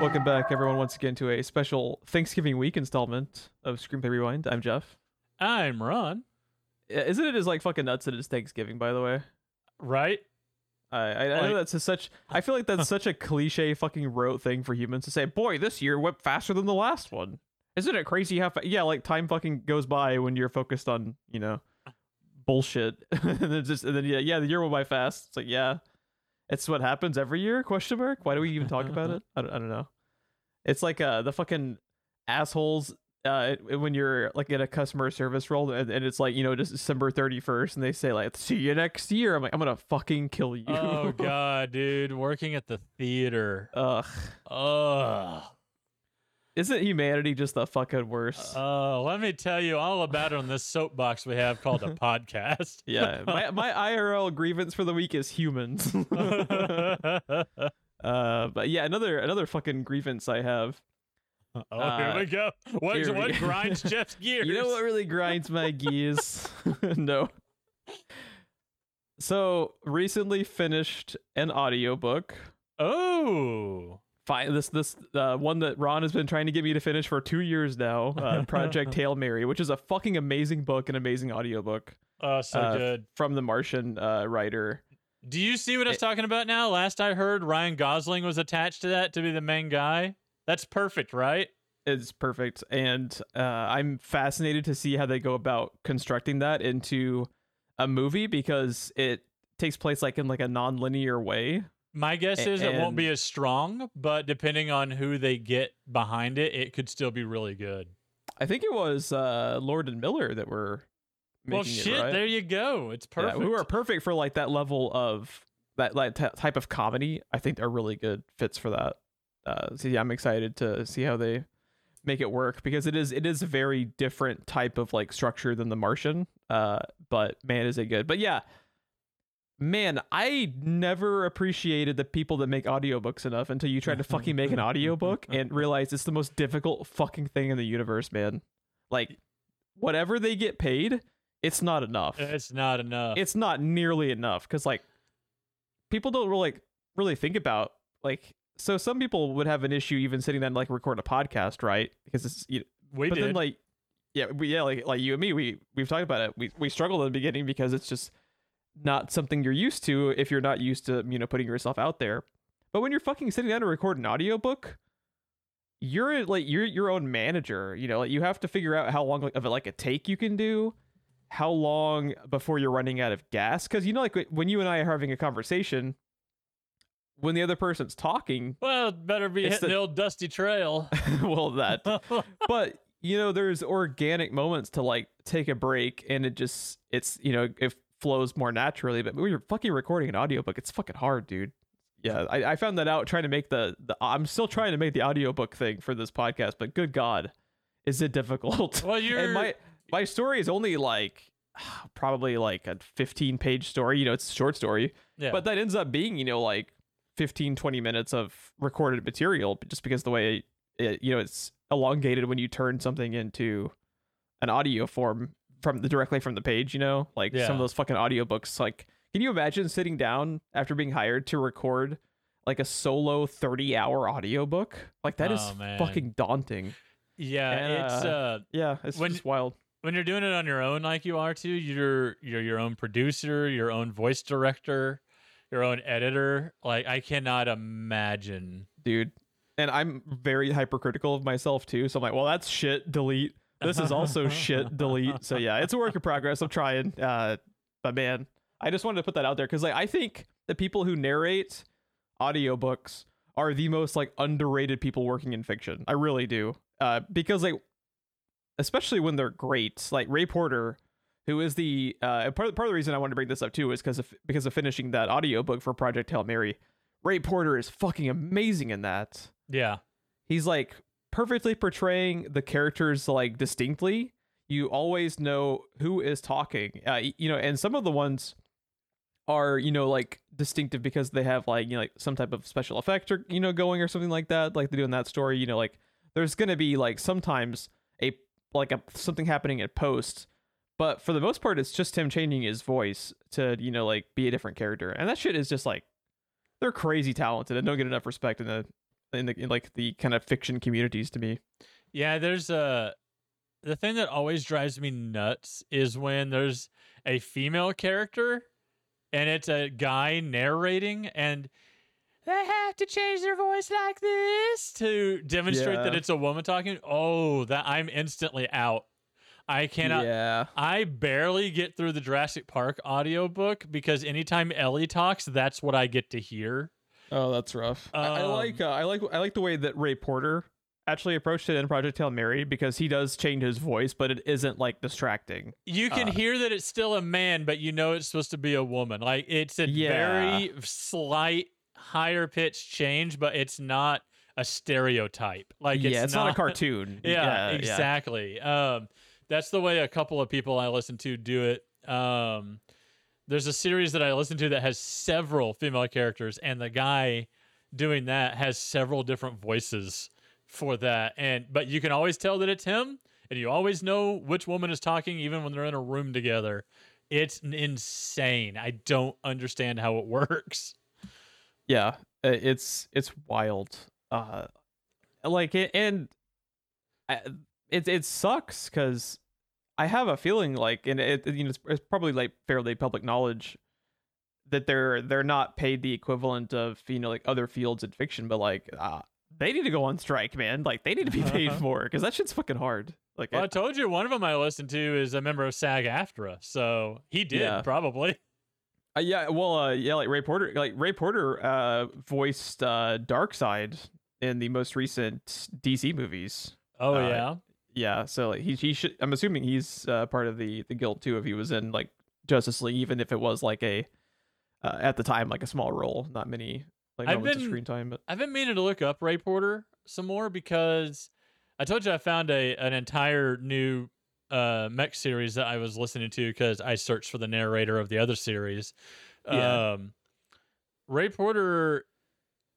Welcome back, everyone, once again to a special Thanksgiving week installment of Screenplay Rewind. I'm Geoff. I'm Ron. Yeah, Isn't it as like fucking nuts that it's Thanksgiving? By the way, Right? I I, I know Like- that's a such. I feel like that's such a cliche fucking rote thing for humans to say. Boy, this year went faster than the last one. Isn't it crazy how? Fa-? Yeah, like time fucking goes by when you're focused on you know bullshit, and then just and then yeah yeah the year went by fast. It's like yeah, it's what happens every year? Question mark. Why do we even talk about it? I don't, I don't know. It's like uh the fucking assholes uh when you're like in a customer service role and, and it's like you know just December 31st and they say like see you next year. I'm like I'm gonna fucking kill you. Oh god, dude, working at the theater. Ugh. Ugh. Isn't humanity just the fucking worst? Oh, let me tell you all about it on this soapbox we have called a podcast. yeah, my my IRL grievance for the week is humans. uh, but yeah, another another fucking grievance I have. oh, Uh, here we go. What we what go. grinds Geoff's gears? You know what really grinds my gears? no. So recently finished an audiobook. Oh. Fine, this this uh, one that Ron has been trying to get me to finish for two years now. Uh, Project Hail Mary, which is a fucking amazing book, an amazing audiobook Oh, so Uh, good. from the Martian uh, writer. Do you see what I was talking about now? Last I heard, Ryan Gosling was attached to that to be the main guy. That's perfect, right? It's perfect and uh, i'm fascinated to see how they go about constructing that into a movie because it takes place like in like a non-linear way My guess is it won't be as strong, but depending on who they get behind it, it could still be really good. i think it was uh lord and miller that were making well, it, shit, right? there you go. It's Yeah, perfect. who are perfect for like that level of that like t- type of comedy i think they're really good fits for that uh so yeah i'm excited to see how they make it work because it is it is a very different type of like structure than the martian uh but man is it good but yeah man i never appreciated the people that make audiobooks enough until you tried to fucking make an audiobook and realize it's the most difficult fucking thing in the universe man like whatever they get paid it's not enough it's not enough. it's not nearly enough because like people don't really really think about like so some people would have an issue even sitting down to like record a podcast right because it's you we but did. then like yeah we yeah like like you and me we we've talked about it we we struggled in the beginning because it's just not something you're used to if you're not used to you know putting yourself out there. But when you're fucking sitting down to record an audiobook you're like you're your own manager you know like you have to figure out how long of a, like a take you can do how long before you're running out of gas. Because you know like when you and i are having a conversation when the other person's talking well, better be hitting the- the, old dusty trail. well that. But you know there's organic moments to like take a break and it just it's you know it flows more naturally but when you're fucking recording an audiobook it's fucking hard dude. Yeah I, I found that out trying to make the, the i'm still trying to make the audiobook thing for this podcast but good god is it difficult? Well, you're and my my story is only like probably like a 15 page story you know it's a short story. Yeah. but that ends up being you know like 15 20 minutes of recorded material just because the way it, you know it's elongated when you turn something into an audio form from the directly from the page you know like some of those fucking audiobooks like can you imagine sitting down after being hired to record like a solo 30 hour audiobook like that is Oh, man. fucking daunting yeah, and, it's uh, uh yeah it's When- just wild when you're doing it on your own like you are too, you're you're your own producer, your own voice director, your own editor. Like I cannot imagine. dude. And I'm very hypercritical of myself too. So I'm like, well, that's shit. Delete. This is also shit. Delete. So yeah, it's a work in progress. I'm trying. Uh, but man, I just wanted to put that out there because like I think the people who narrate audiobooks are the most like underrated people working in fiction. I really do. Uh, because like, especially when they're great, like Ray Porter, who is the uh part of, part of the reason I wanted to bring this up too is because of because of finishing that audiobook for Project Hail Mary. Ray Porter is fucking amazing in that. Yeah. He's like perfectly portraying the characters like distinctly. You always know who is talking. Uh, you know, and some of the ones are you know like distinctive because they have like you know like some type of special effect or you know going or something like that like they do in that story you know like there's gonna be like sometimes a like a something happening at post but for the most part it's just him changing his voice to you know like be a different character and that shit is just like they're crazy talented and don't get enough respect in the in the in like the kind of fiction communities to me. Yeah, there's a the thing that always drives me nuts is when there's a female character and it's a guy narrating and they have to change their voice like this to demonstrate that it's a woman talking. Oh, that I'm instantly out. I cannot yeah. I barely get through the Jurassic Park audiobook because anytime Ellie talks, that's what I get to hear. Oh, that's rough. I, I like uh, I like I like the way that Ray Porter actually approached it in Project Hail Mary because he does change his voice, but it isn't like distracting. You can Uh, hear that it's still a man, but you know it's supposed to be a woman. Like it's a Yeah. very slight higher pitch change, but it's not a stereotype. Like yeah, it's not, a cartoon. cartoon. yeah, exactly. Um, that's the way a couple of people I listen to do it. Um, there's a series that I listen to that has several female characters, and the guy doing that has several different voices for that. And but you can always tell that it's him, and you always know which woman is talking, even when they're in a room together. It's insane. I don't understand how it works. Yeah, it's it's wild. Uh, like it, and I, it it sucks because I have a feeling like, and it you know it's, it's probably like fairly public knowledge that they're they're not paid the equivalent of you know like other fields in fiction, but like uh, they need to go on strike, man. Like they need to be paid more because that shit's fucking hard. Like Well, I told you one of them I listened to is a member of SAG-AFTRA, so he did Yeah. probably. Uh, yeah, well, uh, yeah, like Ray Porter, like Ray Porter, uh, voiced uh, Darkseid in the most recent DC movies. Oh Uh, yeah. Yeah, so like he he should. I'm assuming he's uh, part of the the guild too. If he was in like Justice League, even if it was like a uh, at the time like a small role, not many like I've been- screen time. But I've been meaning to look up Ray Porter some more because I told you I found a an entire new uh mech series that I was listening to because I searched for the narrator of the other series. Yeah. Um Ray Porter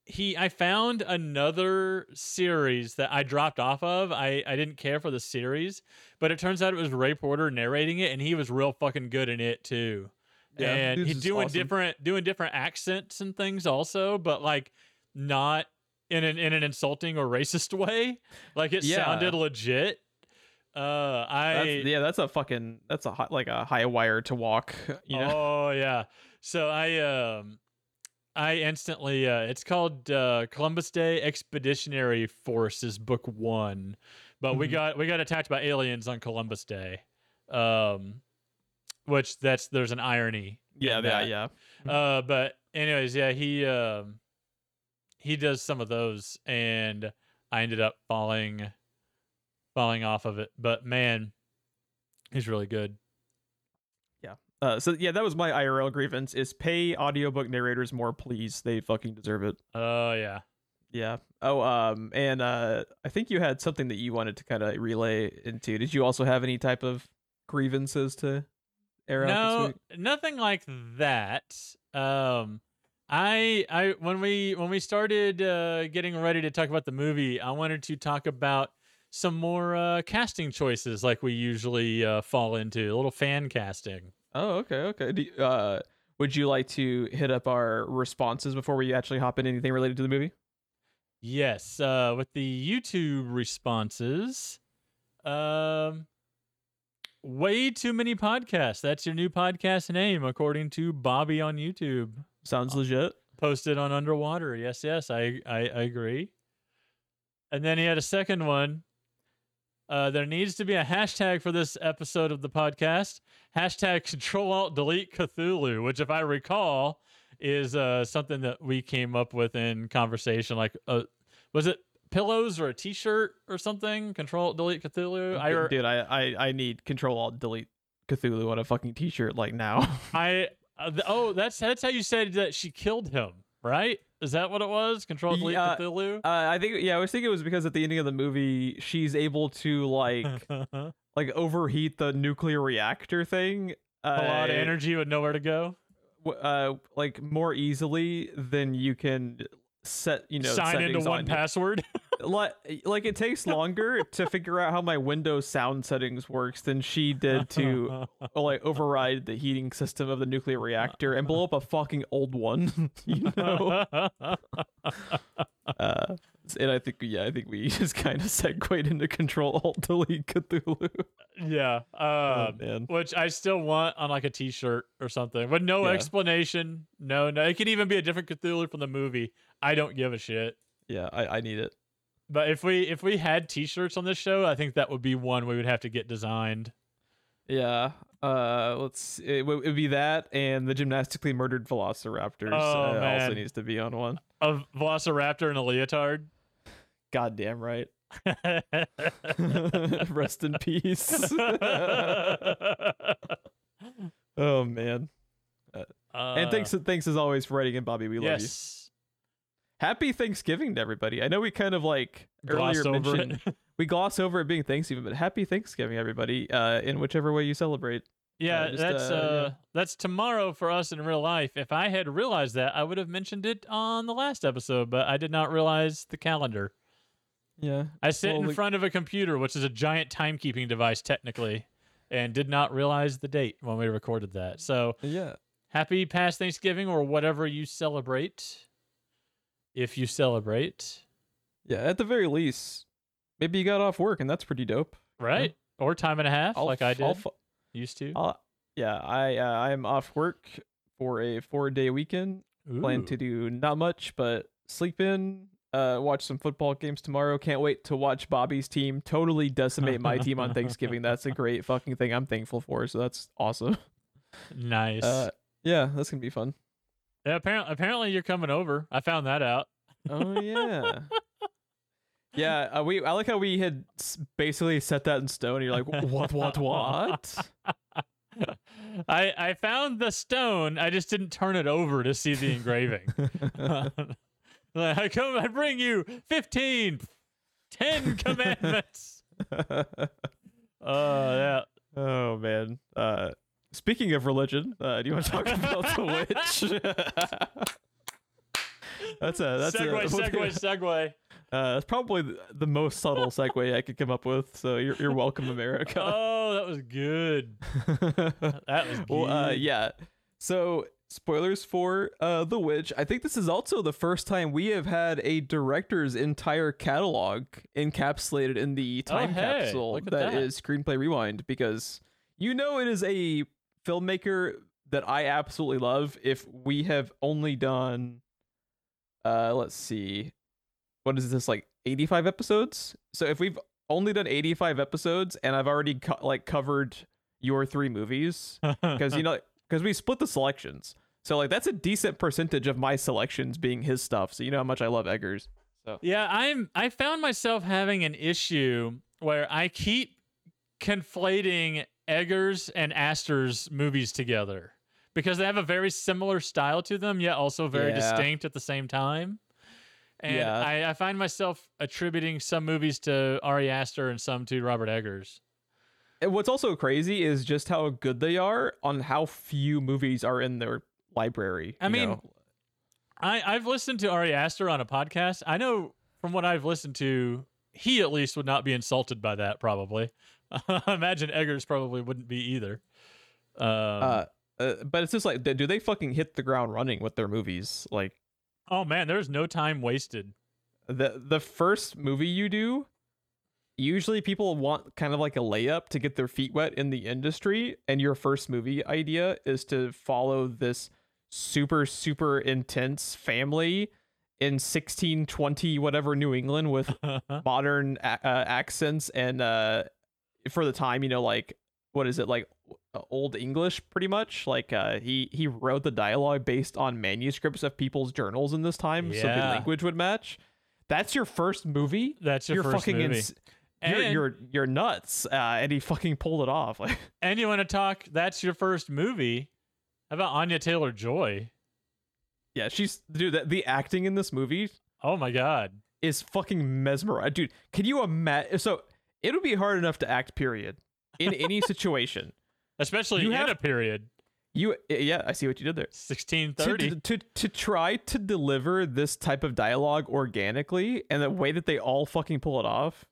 he I found another series that I dropped off of. I I didn't care for the series, but it turns out it was Ray Porter narrating it and he was real fucking good in it too. and dude's he's doing awesome. different doing different accents and things also, but like not in an in an insulting or racist way. Like it Yeah. sounded legit. Uh, I That's, yeah, that's a fucking that's a hot, like a high wire to walk. You know, oh yeah. So I um I instantly uh it's called uh Columbus Day Expeditionary Force is book 1. But we Mhm. got we got attacked by aliens on Columbus Day. Um which that's there's an irony. yeah, yeah, yeah. Uh, but anyways, yeah, he um he does some of those, and I ended up falling falling off of it. But man, he's really good. Uh, so yeah, that was my IRL grievance: is pay audiobook narrators more, please. They fucking deserve it. Oh yeah. Yeah. Oh, um, and uh, I think you had something that you wanted to kind of relay into. Did you also have any type of grievances to air out No, nothing like that. Um, I I when we when we started uh, getting ready to talk about the movie, I wanted to talk about some more uh, casting choices, like we usually uh, fall into, a little fan casting. Oh, okay, okay. You- uh, would you like to hit up our responses before we actually hop in anything related to the movie? Yes, uh, with the YouTube responses, um, way too many podcasts. That's your new podcast name, according to Bobby on YouTube. Sounds legit. Posted on Underwater. Yes, yes, I, I, I agree. And then he had a second one. Uh, there needs to be a hashtag for this episode of the podcast. Hashtag Control Alt Delete Cthulhu, which, if I recall, is uh, something that we came up with in conversation. Like, uh, was it pillows or a T-shirt or something? Control Alt Delete Cthulhu. I, re- Dude, I, I I need Control Alt Delete Cthulhu on a fucking T-shirt like now. I uh, th- oh, that's that's how you said that she killed him, right? Is that what it was? Control Delete Yeah. Cthulhu. Uh, I think yeah, I was thinking it was because at the ending of the movie, she's able to like like overheat the nuclear reactor thing. Uh, a lot of energy with nowhere to go. Uh, like more easily than you can set. You know, Sign into one on- password. Like, like it takes longer to figure out how my Windows sound settings works than she did to like override the heating system of the nuclear reactor and blow up a fucking old one. you know. Uh, and I think yeah, I think we just kind of segued into Control Alt Delete Cthulhu. Yeah. Oh Um, man, which I still want on like a T-shirt or something, but no Yeah. explanation. No, no. It could even be a different Cthulhu from the movie. I don't give a shit. yeah, I, I need it. But if we if we had T-shirts on this show, I think that would be one we would have to get designed. Yeah. Uh, let's. It would be that and the gymnastically murdered velociraptors Oh, uh, also needs to be on one. A Velociraptor and a leotard. Goddamn right. Rest in peace. oh man. and thanks thanks as always for writing in, Bobby. We love you. Uh. Happy Thanksgiving to everybody. I know we kind of like earlier over mentioned we gloss over it being Thanksgiving, but happy Thanksgiving, everybody. Uh, in whichever way you celebrate. Yeah, just, that's uh, uh, yeah. that's tomorrow for us in real life. If I had realized that, I would have mentioned it on the last episode, but I did not realize the calendar. Yeah. I sit Well, in we- front of a computer, which is a giant timekeeping device technically, and did not realize the date when we recorded that. So, Yeah. happy past Thanksgiving or whatever you celebrate. If you celebrate, Yeah. At the very least, maybe you got off work, and that's pretty dope. right? Or time and a half, I'll like I did. I'll used to. I'll- yeah. I uh, I'm off work for a four day weekend. Plan to do not much, but sleep in. Uh, watch some football games tomorrow. Can't wait to watch Bobby's team totally decimate my team on Thanksgiving. That's a great fucking thing. I'm thankful for. So that's awesome. nice. Uh, yeah, that's gonna be fun. Yeah, apparently, apparently you're coming over. I found that out. Oh yeah. Yeah, uh, we. I like how we had s- basically set that in stone. You're like, what, what, what? I I found the stone. I just didn't turn it over to see the engraving. Like, I come. I bring you 15, 10 commandments. Uh, yeah. oh man. Uh, speaking of religion, uh, do you want to talk about the witch? that's a that's segue, a, segue, segue. Uh, that's probably the, the most subtle segue I could come up with. So you're you're welcome, America. Oh, that was good. That was good. well, uh, yeah. So spoilers for uh, The Witch. I think this is also the first time we have had a director's entire catalog encapsulated in the Oh, time hey, capsule that that. is Screenplay Rewind because you know it is a filmmaker that I absolutely love. If we have only done, uh, let's see, what is this like 85 episodes? So if we've only done 85 episodes and I've already co- like covered your three movies because you know because we split the selections so like that's a decent percentage of my selections being his stuff so you know how much i love eggers so Yeah, I'm I found myself having an issue where I keep conflating Eggers and Aster's movies together because they have a very similar style to them, yet also very Yeah. distinct at the same time. And Yeah. I, I find myself attributing some movies to Ari Aster and some to Robert Eggers. and what's also crazy is just how good they are on how few movies are in their library I mean, know? I, I've listened to Ari Aster on a podcast. I know from what I've listened to, he at least would not be insulted by that, probably. I imagine Eggers probably wouldn't be either. Um, uh, uh, but it's just like do they fucking hit the ground running with their movies like oh man, there's no time wasted. the the first movie you do usually people want kind of like a layup to get their feet wet in the industry and your first movie idea is to follow this super super intense family in 1620 whatever new england with modern a- uh, accents and uh for the time you know like what is it like uh, old english pretty much like uh he he wrote the dialogue based on manuscripts of people's journals in this time so the language would match that's your first movie That's your you're first fucking movie. ins- you're, And- you're you're nuts uh and he fucking pulled it off like and you want to talk? That's your first movie. How about Anya Taylor Joy? yeah she's dude that the acting in this movie Oh my god. is fucking mesmerized dude can you imagine so it would be hard enough to act period in any situation Especially You in have- a period. you yeah i see what you did there to, 1630. to to try to deliver this type of dialogue organically and the way that they all fucking pull it off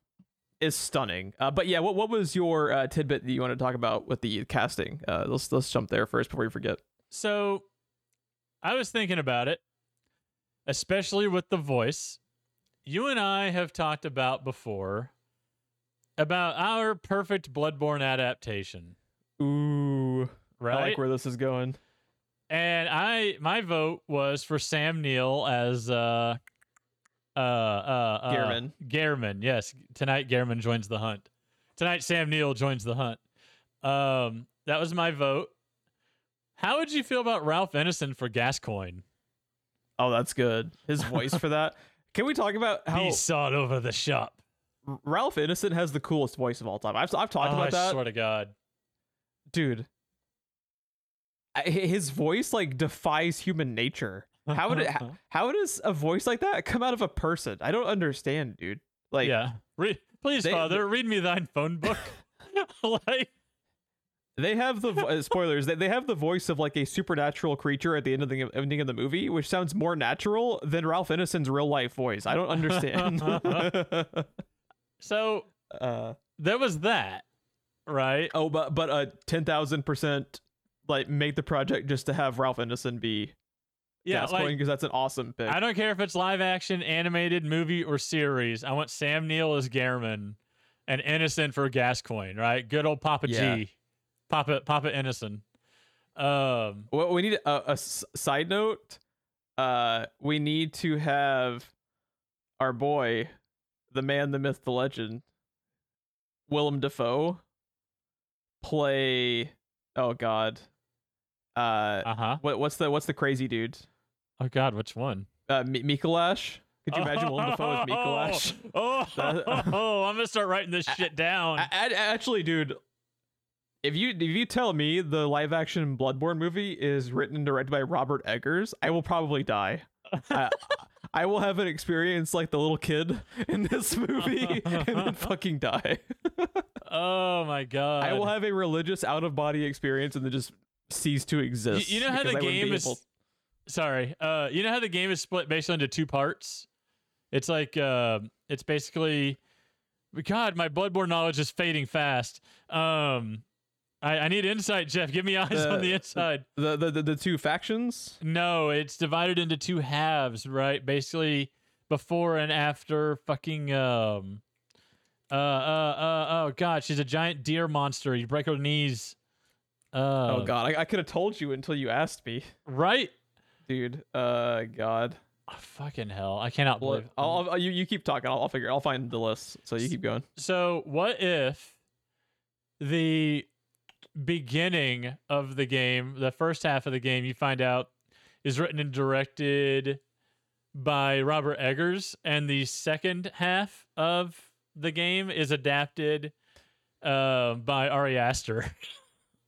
is stunning. Uh, but yeah, what what was your uh, tidbit that you want to talk about with the casting? Uh, let's let's jump there first before you forget. So I was thinking about it, especially with the voice. you and I have talked about before about our perfect Bloodborne adaptation, Ooh, right? I like where this is going. and I my vote was for Sam Neill as uh uh uh, uh Gehrman. Gehrman, yes. Tonight Gehrman joins the hunt. Tonight Sam Neill joins the hunt. Um that was my vote. How would you feel about Ralph Ineson for Gascoigne? Oh, that's good. His voice for that. Can we talk about how He sawed over the shop. Ralph Ineson has the coolest voice of all time? I've I've talked Oh, about I that, I swear to God. dude. His voice like defies human nature. How would it? How, how does a voice like that come out of a person? I don't understand, dude. Like, yeah. Please, they- Father, read me thine phone book. like they have the vo- uh, spoilers. They, they have the voice of like a supernatural creature at the end of the ending of the movie, which sounds more natural than Ralph Ineson's real life voice. I don't understand. So uh, there was that, right? oh, but but uh, ten thousand percent like make the project just to have Ralph Ineson be Yeah, Gascoigne like because that's an awesome pick. I don't care if it's live action, animated, movie, or series. I want Sam Neill as Gehrman and Ineson for Gascoigne, right? Good old Papa Yeah. G. Papa Papa Ineson. Um Well, we need a side note. Uh, we need to have our boy, the man, the myth, the legend, Willem Dafoe, play. Oh God. Uh, uh-huh. what what's the what's the crazy dude? Oh god, which one? Uh, Mi- Micolash. Could you imagine Willem Dafoe as Micolash? Oh, oh, I'm gonna start writing this shit down. A- a- actually, dude, if you if you tell me the live action Bloodborne movie is written and directed by Robert Eggers, I will probably die. I, I will have an experience like the little kid in this movie and then fucking die. oh my god. I will have a religious out of body experience and then just cease to exist. you know how the I game is able- sorry uh you know how the game is split basically into two parts it's like uh it's basically god my bloodborne knowledge is fading fast um i i need insight Geoff give me eyes The- on the inside the, the the the two factions. no it's divided into two halves right basically before and after fucking um uh uh uh oh god she's a giant deer monster you break her knees uh, oh god, I, I could have told you until you asked me, right dude. Uh, god. Oh, fucking hell i cannot believe Blood, I'll, I'll, you you keep talking. I'll, I'll figure. I'll find the list. So you keep going. So, what if the beginning of the game, the first half of the game, you find out is written and directed by Robert Eggers, and the second half of the game is adapted uh, by Ari Aster?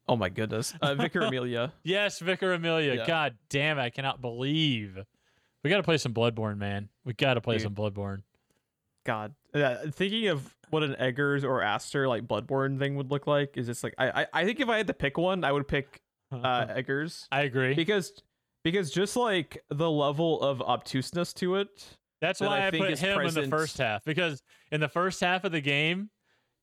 Oh my goodness. Uh, Vicar Amelia. yes, Vicar Amelia. Yeah. God damn it, I cannot believe. We got to play some Bloodborne, man. We got to play Dude. some Bloodborne. God. Uh, thinking of what an Eggers or Aster like Bloodborne thing would look like is just like I, I I think if I had to pick one, I would pick uh, Eggers I agree. because because just like the level of obtuseness to it. That's that why I I, put him in the first half because in the first half of the game,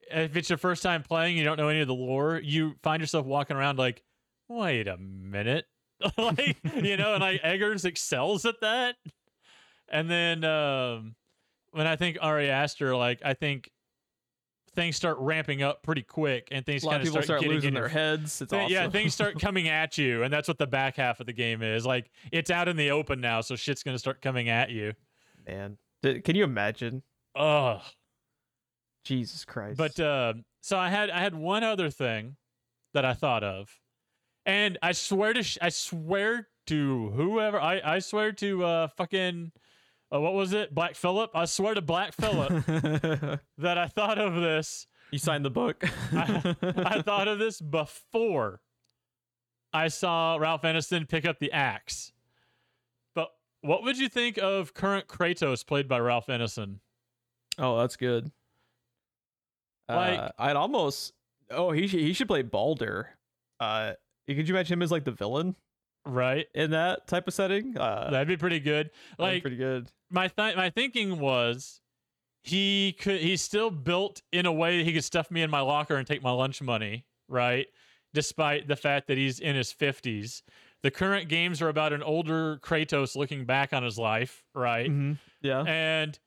if it's your first time playing, you don't know any of the lore, you find yourself walking around like, wait a minute, like you know, and like Eggers excels at that. And then um, when I think Ari Aster, like I think things start ramping up pretty quick, and things A lot kind of people start getting losing in their heads. It's Th- awesome. Yeah, things start coming at you, and that's what the back half of the game is. Like it's out in the open now, so shit's gonna start coming at you. man. Did- Can you imagine? Ugh. Jesus Christ. But uh, so I had I had one other thing that I thought of, and I swear to sh- I swear to whoever I I swear to uh fucking uh, what was it Black Phillip I swear to Black Phillip that I thought of this you signed the book. I, I thought of this before I saw Ralph Ineson pick up the axe. But what would you think of current Kratos played by Ralph Ineson? oh, that's good. Like- uh, I'd almost. Oh, he should he should play Baldur. Uh, could you imagine him as like the villain Right? in that type of setting? Uh, That'd be pretty good. that'd be Like pretty good. My th- my thinking was he could he's still built in a way that he could stuff me in my locker and take my lunch money, right? Despite the fact that he's in his 50s. The current games are about an older Kratos looking back on his life, right? Mhm. Yeah. And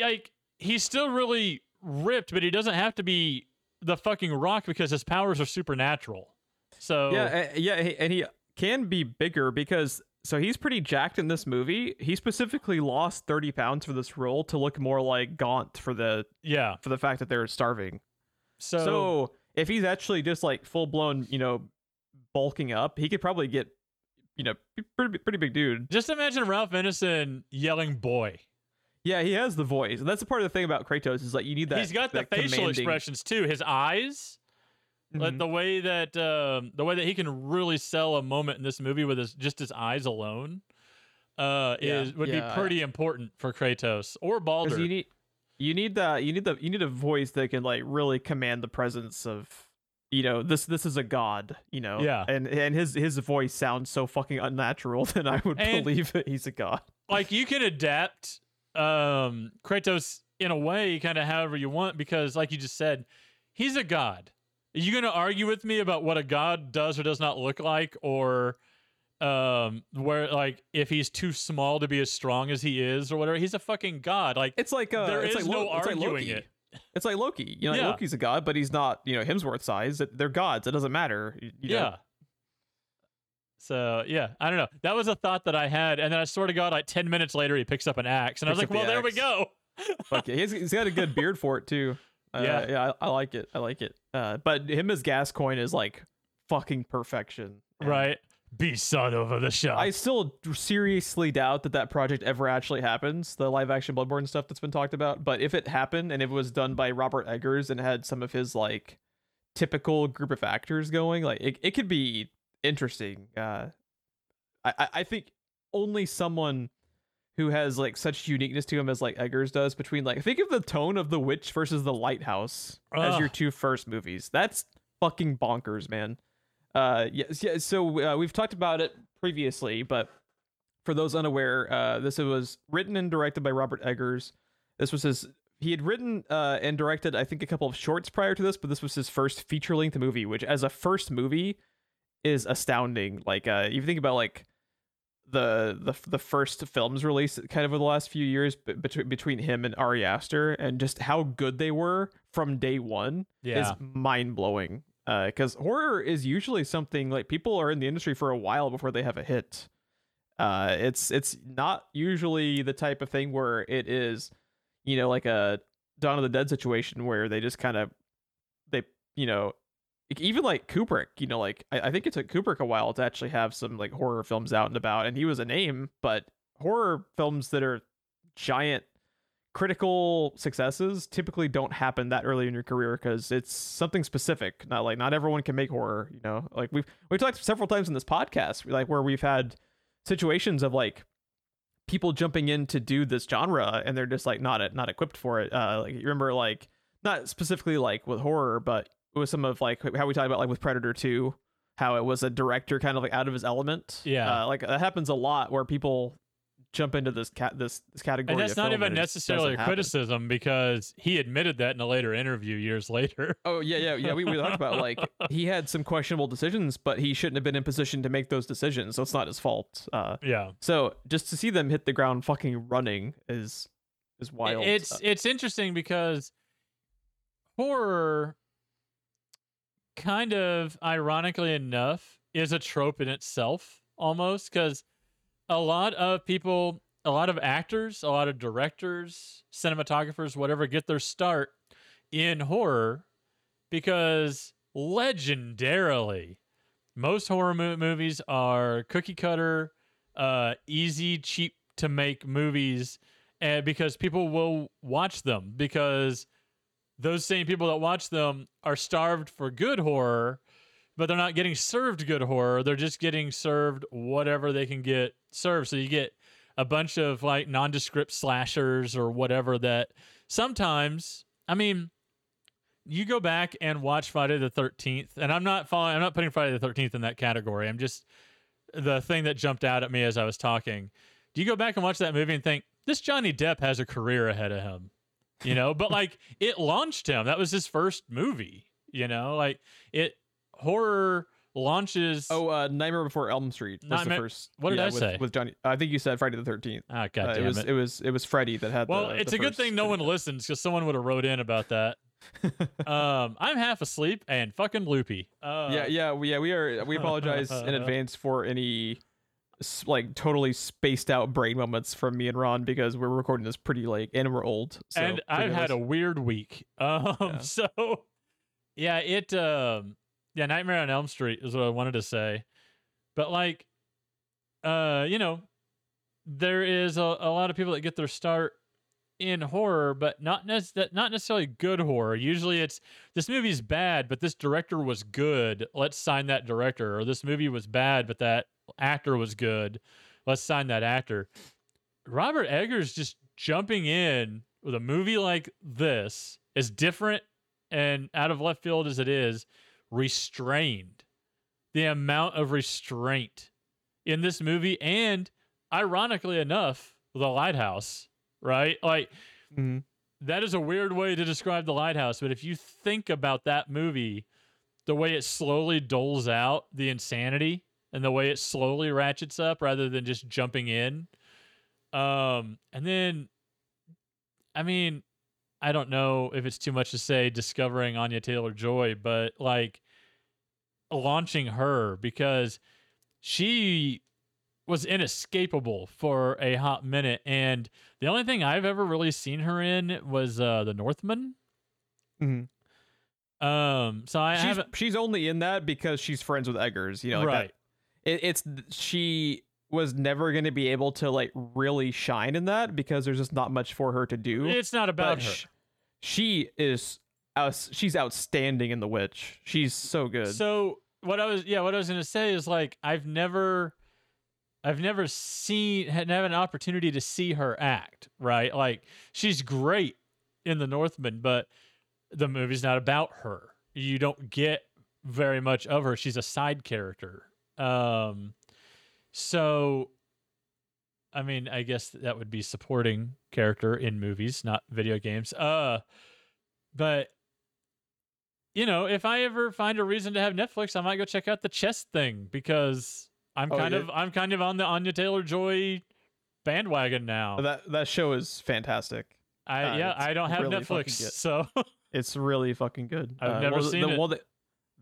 like he's still really ripped, but he doesn't have to be the fucking rock because his powers are supernatural. So Yeah, uh, yeah, and he can be bigger because so he's pretty jacked in this movie. He specifically lost 30 pounds for this role to look more like Gaunt for the yeah. for the fact that they're starving. So, So, if he's actually just like full blown, you know, bulking up, he could probably get, you know, pretty pretty big dude. just imagine Ralph Ineson yelling "boy." Yeah, he has the voice, and that's the part of the thing about Kratos is like you need that. He's got the facial commanding- expressions too. His eyes, like Mhm. the way that um, the way that he can really sell a moment in this movie with his just his eyes alone, uh, Yeah, is would yeah, be pretty important for Kratos or Baldur. you need you need that you need the you need a voice that can like really command the presence of you know this this is a god you know Yeah. and and his his voice sounds so fucking unnatural that I would And- believe that he's a god. like you can adapt um Kratos in a way kind of however you want because like you just said he's a god are you going to argue with me about what a god does or does not look like or um where like if he's too small to be as strong as he is or whatever he's a fucking god like It's like uh, There it's is like no it's like arguing Loki. it. It's like Loki. You know, Yeah. Loki's a god, but he's not you know Hemsworth size. They're gods. It doesn't matter. you- know? yeah so yeah i don't know that was a thought that i had and then i swear to god like 10 minutes later he picks up an axe and i was like well the there we go Fuck yeah. He's, he's got a good beard for it too. Uh, Yeah. yeah, I, I like it. I like it. Uh, but him as Gascoigne is like fucking perfection. And right be son over the shop I still seriously doubt that that project ever actually happens. The live action Bloodborne stuff that's been talked about. But if it happened and if it was done by Robert Eggers and had some of his like typical group of actors going, like it, it could be interesting. Uh, I- I think only someone who has like such uniqueness to him as like Eggers does between like think of the tone of The Witch versus The Lighthouse as your two first movies. That's fucking bonkers, man. Uh, yes, yeah. So uh, we've talked about it previously, but for those unaware, uh, this was written and directed by Robert Eggers. This was his. He had written uh, and directed, I think, a couple of shorts prior to this, but this was his first feature-length movie, which, as a first movie, is astounding. Like, uh, you think about like the the the first films released kind of over the last few years between between him and Ari Aster, and just how good they were from day one yeah is mind blowing. Because horror is usually something like people are in the industry for a while before they have a hit. Uh, it's it's not usually the type of thing where it is, you know, like a Dawn of the Dead situation where they just kind of they you know even like Kubrick, you know, like I, I think it took Kubrick a while to actually have some like horror films out and about, and he was a name, but horror films that are giant critical successes typically don't happen that early in your career because it's something specific. Not like not everyone can make horror, you know. Like we've we've talked several times in this podcast, like where we've had situations of like people jumping in to do this genre and they're just like not not equipped for it. Uh, like you remember like not specifically like with horror, but it was some of like how we talked about like with Predator Two, how it was a director kind of like out of his element. Yeah. uh, like that happens a lot where people jump into this cat this this category. and that's not even necessarily a doesn't happen. criticism because he admitted that in a later interview years later. Oh yeah, yeah, yeah. We, we talked about like he had some questionable decisions, but he shouldn't have been in position to make those decisions, so it's not his fault. Uh, yeah. so just to see them hit the ground fucking running is is wild. It's Uh, it's interesting because horror kind of ironically enough is a trope in itself almost cuz a lot of people a lot of actors, a lot of directors, cinematographers, whatever get their start in horror because legendarily most horror mo- movies are cookie cutter, uh, easy, cheap to make movies, and because people will watch them because those same people that watch them are starved for good horror, but they're not getting served good horror. They're just getting served whatever they can get served. So you get a bunch of like nondescript slashers or whatever that sometimes, I mean, you go back and watch Friday the 13th, and I'm not following, I'm not putting Friday the 13th in that category. I'm just the thing that jumped out at me as I was talking. Do you go back and watch that movie and think, this Johnny Depp has a career ahead of him? You know, but like it launched him. That was his first movie, you know, like it horror launches. Oh, uh, Nightmare Before Elm Street was Nightmare- the first. what did yeah, I with, say? With Johnny, I think you said Friday the Thirteenth. Ah, God Uh, damn it was it. it was it was Freddy that had. well, the, it's the a good thing no one listens because someone would have wrote in about that. um, I'm half asleep and fucking loopy. Uh, yeah, yeah, we, yeah. We are. We apologize in advance for any like totally spaced out brain moments from me and Ron because we're recording this pretty late and we're old. So and I've had a weird week. Um, Yeah. so yeah, it um, yeah, Nightmare on Elm Street is what I wanted to say, but like, uh, you know, there is a, a lot of people that get their start in horror, but not nec- not necessarily good horror. Usually, it's this movie's bad, but this director was good. Let's sign that director. Or this movie was bad, but that actor was good. Let's sign that actor. Robert Eggers just jumping in with a movie like this, as different and out of left field as it is, restrained. The amount of restraint in this movie, and ironically enough, The Lighthouse, right? Like, Mhm. that is a weird way to describe The Lighthouse, but if you think about that movie, the way it slowly doles out the insanity and the way it slowly ratchets up rather than just jumping in. Um, and then, I mean, I don't know if it's too much to say discovering Anya Taylor Joy, but like launching her because she was inescapable for a hot minute. And the only thing I've ever really seen her in was uh, The Northman. Mhm. Um, so I she's she's only in that because she's friends with Eggers. You know, like right. It, it's she was never going to be able to like really shine in that because there's just not much for her to do. It's not about but her. sh- she is out, she's outstanding in The Witch. She's so good. So what I was yeah, what I was gonna say is like I've never I've never seen had never an opportunity to see her act, right? Like she's great in the Northman, but the movie's not about her. You don't get very much of her. She's a side character. Um so I mean, I guess that would be supporting character in movies, not video games. Uh but you know, if I ever find a reason to have Netflix, I might go check out the chess thing because I'm Oh, kind yeah. of I'm kind of on the Anya Taylor Joy bandwagon now. that that show is fantastic. I uh, yeah, I don't have really Netflix, so It's really fucking good. I've Uh, never seen the, it. well, the-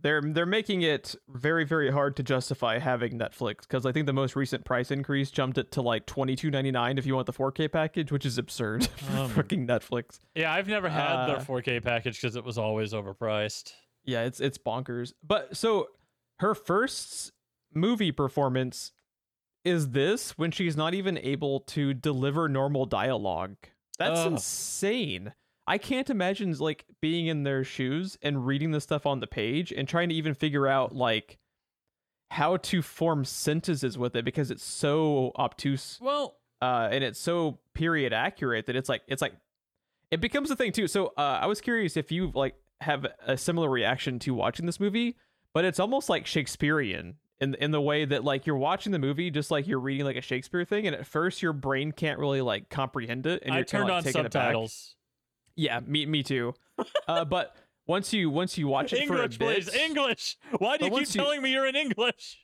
they're they're making it very very hard to justify having Netflix because I think the most recent price increase jumped it to like twenty two ninety nine if you want the 4K package, which is absurd for Um, fucking Netflix. yeah, I've never had their Uh, 4K package because it was always overpriced. Yeah, it's it's bonkers. But so her first movie performance is this when she's not even able to deliver normal dialogue. That's insane. I can't imagine like being in their shoes and reading the stuff on the page and trying to even figure out like how to form sentences with it because it's so obtuse Well, uh, and it's so period accurate that it's like it's like it becomes a thing too. So uh, I was curious if you like have a similar reaction to watching this movie, but it's almost like Shakespearean in in the way that like you're watching the movie just like you're reading like a Shakespeare thing, and at first your brain can't really like comprehend it, and I you're kinda, turned like, on subtitles. Yeah, me me too. uh, but once you once you watch it for a English, bit, please. English. Why do you keep you- telling me you're in English?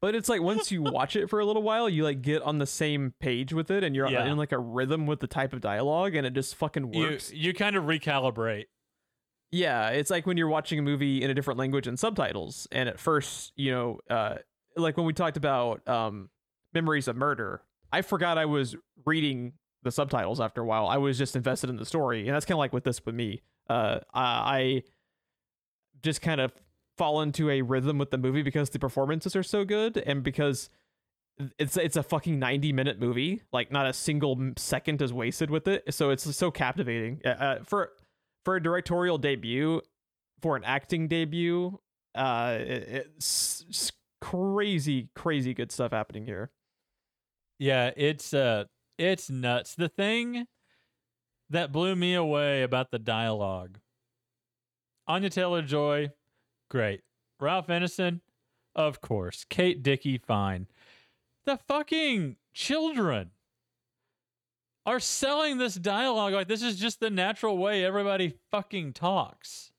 But it's like once you watch it for a little while, you like get on the same page with it, and you're Yeah. in like a rhythm with the type of dialogue, and it just fucking You works. you kind of recalibrate. Yeah, it's like when you're watching a movie in a different language and subtitles, and at first, you know, uh, like when we talked about um, Memories of Murder, I forgot I was reading the subtitles after a while. I was just invested in the story, and that's kind of like with this with me. Uh, I just kind of fall into a rhythm with the movie because the performances are so good, and because it's it's a fucking 90 minute movie like not a single second is wasted with it so it's so captivating Uh, uh, for for a directorial debut for an acting debut uh it, it's, it's crazy crazy good stuff happening here Yeah, it's uh it's nuts. The thing that blew me away about the dialogue. Anya Taylor Joy, great. Ralph Ineson, of course. Kate Dickie, fine. The fucking children are selling this dialogue like this is just the natural way everybody fucking talks.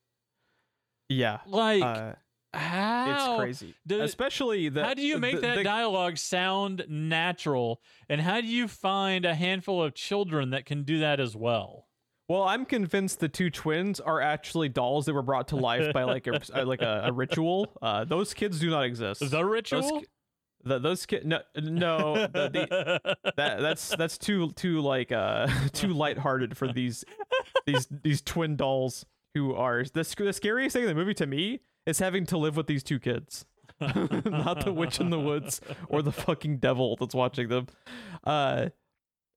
yeah Like uh, How? It's crazy. Do- Especially the how do you make the- that the- dialogue sound natural? And how do you find a handful of children that can do that as well? Well, I'm convinced the two twins are actually dolls that were brought to life by like a uh, like a, a ritual. Uh, those kids do not exist. The Those, ritual? ki- the, those kids, no, no, the, the, that that's that's too too like uh too lighthearted for these these these twin dolls who are the the scariest thing in the movie to me is having to live with these two kids. Not the witch in the woods or the fucking devil that's watching them. Uh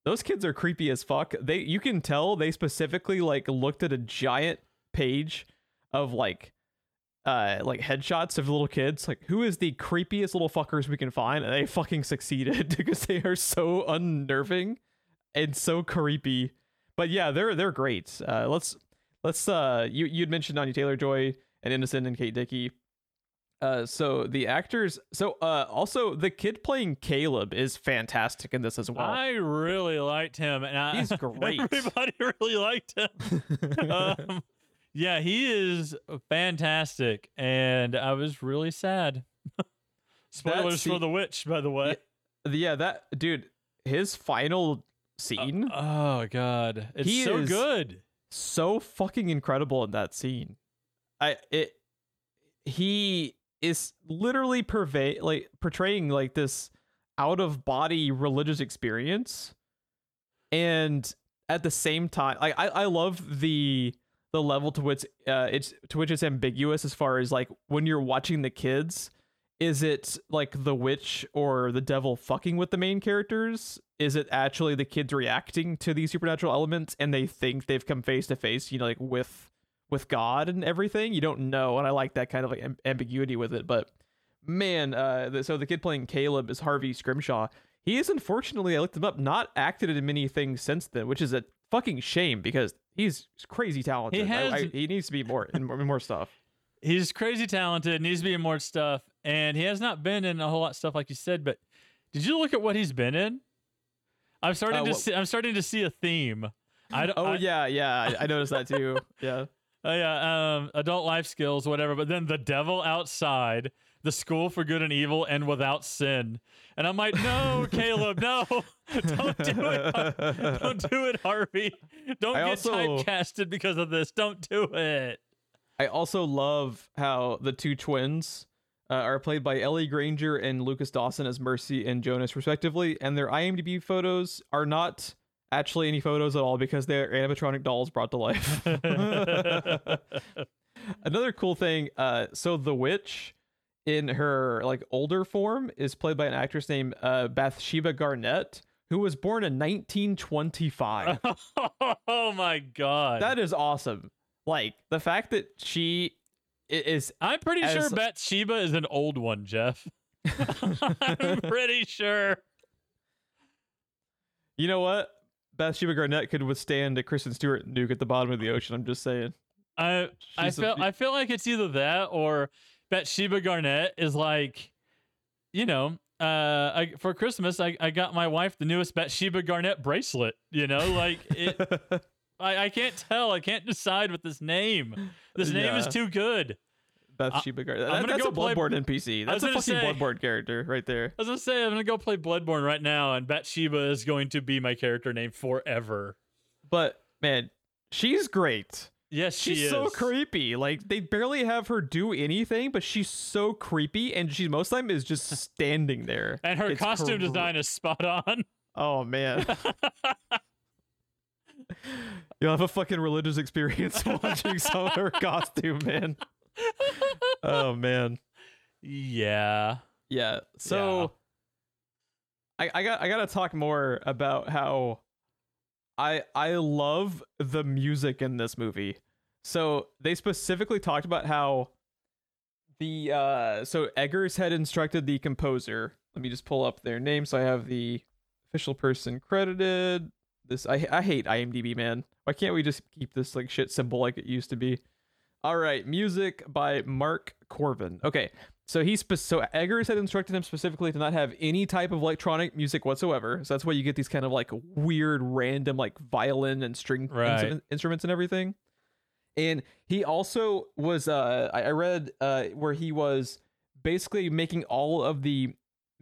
those kids are creepy as fuck. They you can tell they specifically like looked at a giant page of like uh like headshots of little kids like who is the creepiest little fuckers we can find and they fucking succeeded because they are so unnerving and so creepy but yeah they're they're great uh let's let's uh you you'd mentioned Anya Taylor Joy and Ineson and Kate Dickie uh so the actors so uh also the kid playing Caleb is fantastic in this as well I really liked him, and I, He's great. Everybody really liked him. um, yeah, he is fantastic, and I was really sad. Spoilers for the witch, by the way. yeah that dude his final scene Oh God, it's He so is- good. so fucking incredible in that scene. I it he is literally purvey like portraying like this out of body religious experience and at the same time like I, I love the the level to which uh it's to which it's ambiguous as far as like when you're watching the kids is it like the witch or the devil fucking with the main characters? Is it actually the kids reacting to these supernatural elements and they think they've come face to face you know like with with god and everything you don't know and i like that kind of like am- ambiguity with it but man uh the, so the kid playing caleb is harvey scrimshaw he is unfortunately i looked him up not acted in many things since then which is a fucking shame because he's crazy talented I- has- I- he needs to be more in more, more stuff He's crazy talented, needs to be in more stuff, and he has not been in a whole lot of stuff like you said. But did you look at what he's been in? I'm starting Uh, to see. I'm starting to see a theme. I don't, oh I- yeah yeah I, I noticed that too yeah Oh yeah, um, adult life skills, whatever. But then the devil outside, the school for good and evil, and without sin. And I'm like, no, Caleb, no, don't do it, don't do it, Harvey. Don't I get also- typecasted because of this. Don't do it. I also love how the two twins uh, are played by Ellie Granger and Lucas Dawson as Mercy and Jonas, respectively, and their IMDb photos are not actually any photos at all because they're animatronic dolls brought to life. Another cool thing, uh, so the witch in her like older form is played by an actress named uh, Bathsheba Garnett, who was born in 1925. oh my god. that is awesome. Like the fact that she is I'm pretty sure as- Bathsheba is an old one, Geoff. I'm pretty sure. You know what? Bathsheba Garnett could withstand a Kristen Stewart nuke at the bottom of the ocean. I'm just saying. I I She's a- feel I feel like it's either that or Bathsheba Garnett is like, you know, uh, I, for Christmas I, I got my wife the newest Bathsheba Garnett bracelet. You know, like it. I, I can't tell. I can't decide with this name. This name is too good. Bathsheba Garnett. I'm That- gonna that's go a play- Bloodborne NPC. That's a fucking say- Bloodborne character right there. I was gonna say I'm gonna go play Bloodborne right now, and Bathsheba is going to be my character name forever. But man, she's great. Yes, she She's is. so creepy. Like they barely have her do anything, but she's so creepy, and she most of the time is just standing there. And her It's costume cr- design is spot on. Oh man. You'll have a fucking religious experience watching some of her costume, man. Oh man. yeah. Yeah. So I I got I got to talk more about how I I love the music in this movie. So they specifically talked about how the uh so Eggers had instructed the composer. Let me just pull up their name so I have the official person credited. This I I hate IMDb, man. Why can't we just keep this like shit symbol like it used to be? All right, music by Mark Korven. Okay, so he spe- so Eggers had instructed him specifically to not have any type of electronic music whatsoever. So that's why you get these kind of like weird, random like violin and string Right. instru- instruments and everything. and he also was uh I I read uh where he was basically making all of the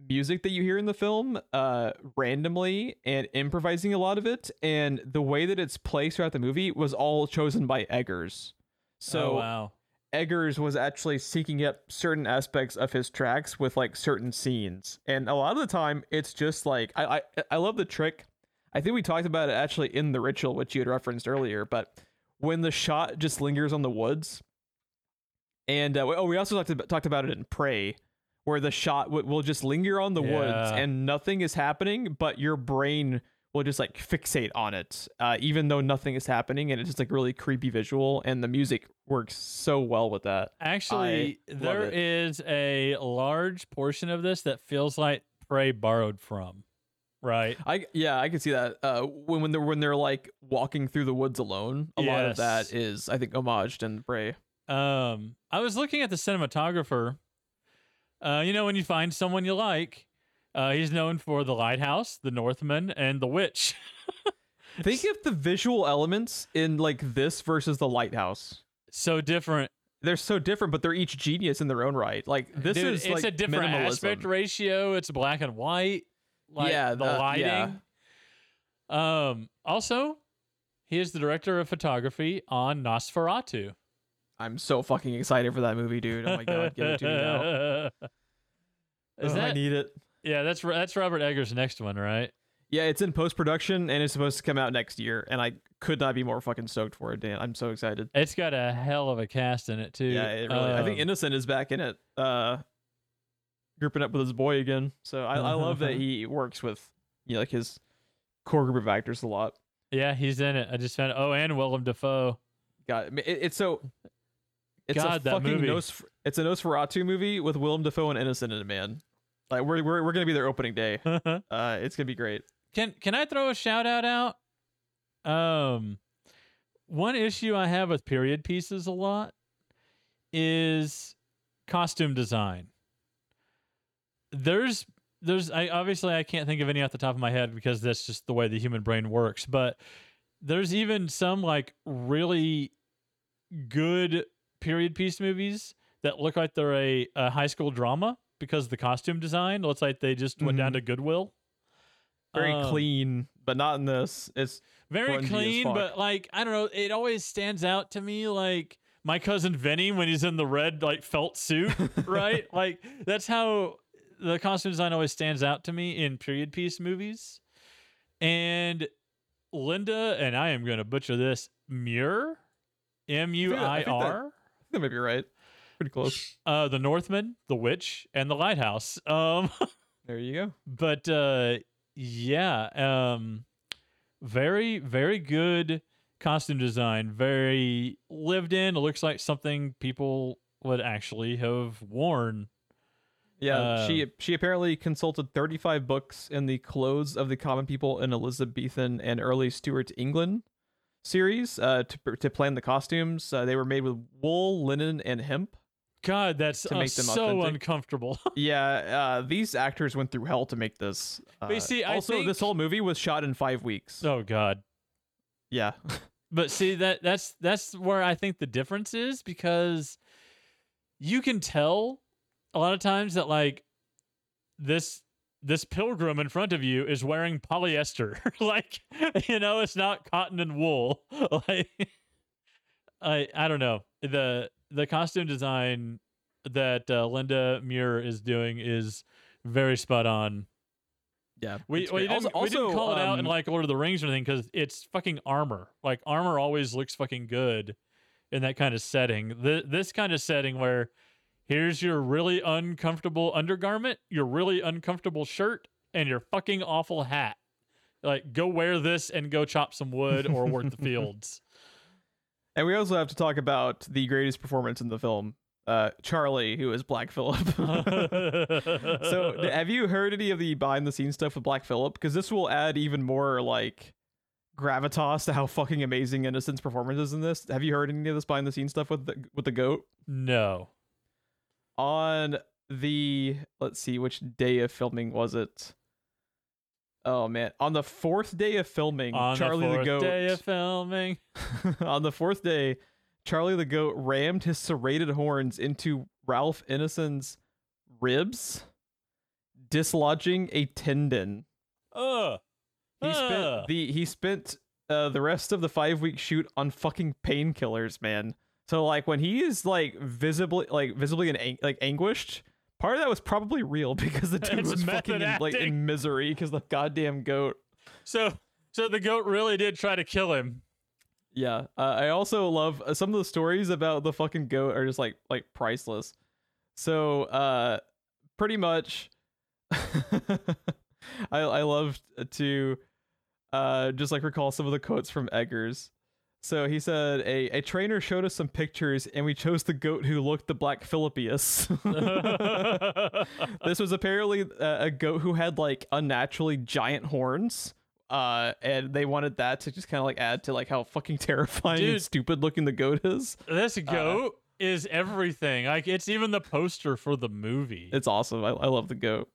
music that you hear in the film uh randomly and improvising a lot of it and the way that it's placed throughout the movie was all chosen by Eggers. So oh, wow. Eggers was actually seeking up certain aspects of his tracks with like certain scenes. And a lot of the time it's just like I I, I love the trick. I think we talked about it actually in the ritual which you had referenced earlier, but when the shot just lingers on the woods and uh, oh we also talked about, talked about it in Prey where the shot w- will just linger on the woods and nothing is happening but your brain will just like fixate on it uh, even though nothing is happening and it's just like really creepy visual and the music works so well with that Actually, love there is a large portion of this that feels like Prey borrowed from. Right. I yeah, I can see that. Uh, when when they're when they're like walking through the woods alone, a lot of that is I think homaged in Prey. Um, I was looking at the cinematographer. Uh, you know, when you find someone you like, uh, he's known for The Lighthouse, The Northman, and The Witch. Think of the visual elements in like this versus the lighthouse. so different. They're so different, but they're each genius in their own right. Like this Dude, is it's like a different minimalism. aspect ratio. It's black and white. Like Yeah, the the- lighting. Um, also, he is the director of photography on Nosferatu. I'm so fucking excited for that movie, dude. Oh my god, give it to me now. Is I that need it. Yeah? That's that's Robert Eggers' next one, right? Yeah, it's in post production and it's supposed to come out next year, and I could not be more fucking stoked for it, Dan. I'm so excited. It's got a hell of a cast in it too. Yeah, it really. I think Um, Ineson is back in it, uh, grouping up with his boy again. So I, I love that he works with you know, like his core group of actors a lot. yeah, he's in it. I just found. Oh, and Willem Dafoe. God, it, it's so. It's God, a that fucking movie. Nos, It's a Nosferatu movie with Willem Dafoe and Ineson in it, man. Like we're we're we're gonna be their opening day. Uh, it's gonna be great. can Can I throw a shout out out? Um, one issue I have with period pieces a lot is costume design. There's there's I obviously I can't think of any off the top of my head because that's just the way the human brain works, but there's even some like really good period piece movies that look like they're a, a high school drama because the costume design looks like they just went down Mhm. to Goodwill. Very Um, clean, but not in this. It's very clean, but like I don't know, it always stands out to me like my cousin Vinny when he's in the red like felt suit, right? like that's how the costume design always stands out to me in period piece movies. And Linda and I am going to butcher this Muir, M U I R, that might be right. Pretty close. uh, the Northman, the Witch, and the Lighthouse. Um, There you go. but uh yeah um very very good costume design very lived in it looks like something people would actually have worn Yeah, she Um, she apparently consulted 35 books in the clothes of the common people in Elizabethan and early Stuart England series uh, to to plan the costumes. Uh, they were made with wool, linen, and hemp. God that's To uh, so authentic. uncomfortable Yeah, uh, these actors went through hell to make this. Uh, But see, I also, this whole movie was shot in five weeks. oh god yeah, but see that that's that's where i think the difference is because you can tell a lot of times that like this this pilgrim in front of you is wearing polyester like you know it's not cotton and wool like i i don't know the the costume design that uh, linda muir is doing is very spot on yeah. we, we, didn't, we didn't call it out in um, like Lord of the Rings or anything because it's fucking armor. Like armor always looks fucking good in that kind of setting. Th- this kind of setting where here's your really uncomfortable undergarment, your really uncomfortable shirt, and your fucking awful hat. Like go wear this and go chop some wood or work the fields. And we also have to talk about the greatest performance in the film, uh, Charlie, who is Black Phillip. so, have you heard any of the behind the scenes stuff with Black Phillip? Because this will add even more like gravitas to how fucking amazing Ineson's performance is in this. Have you heard any of this behind the scenes stuff with the with the goat? no. On the let's see, which day of filming was it? Oh man, on the fourth day of filming, On Charlie the the, fourth goat. day of filming. on the fourth day, Charlie the goat rammed his serrated horns into Ralph Ineson's ribs, dislodging a tendon. Uh, He spent the he spent uh, the rest of the five week shoot on fucking painkillers, man. So like when he is like visibly like visibly in ang- like anguished, part of that was probably real because the dude It's was fucking in, like in misery because the goddamn goat. So, so the goat really did try to kill him. Yeah, uh, I also love uh, some of the stories about the fucking goat are just like like priceless. So, uh, pretty much, I I love to uh just like recall some of the quotes from Eggers. So he said, "A a trainer showed us some pictures, and we chose the goat who looked the Black Philippius." this was apparently a, a goat who had like unnaturally giant horns. Uh, and they wanted that to just kind of like add to like how fucking terrifying and stupid looking the goat is. this goat is everything. Like it's even the poster for the movie. It's awesome. I, I love the goat.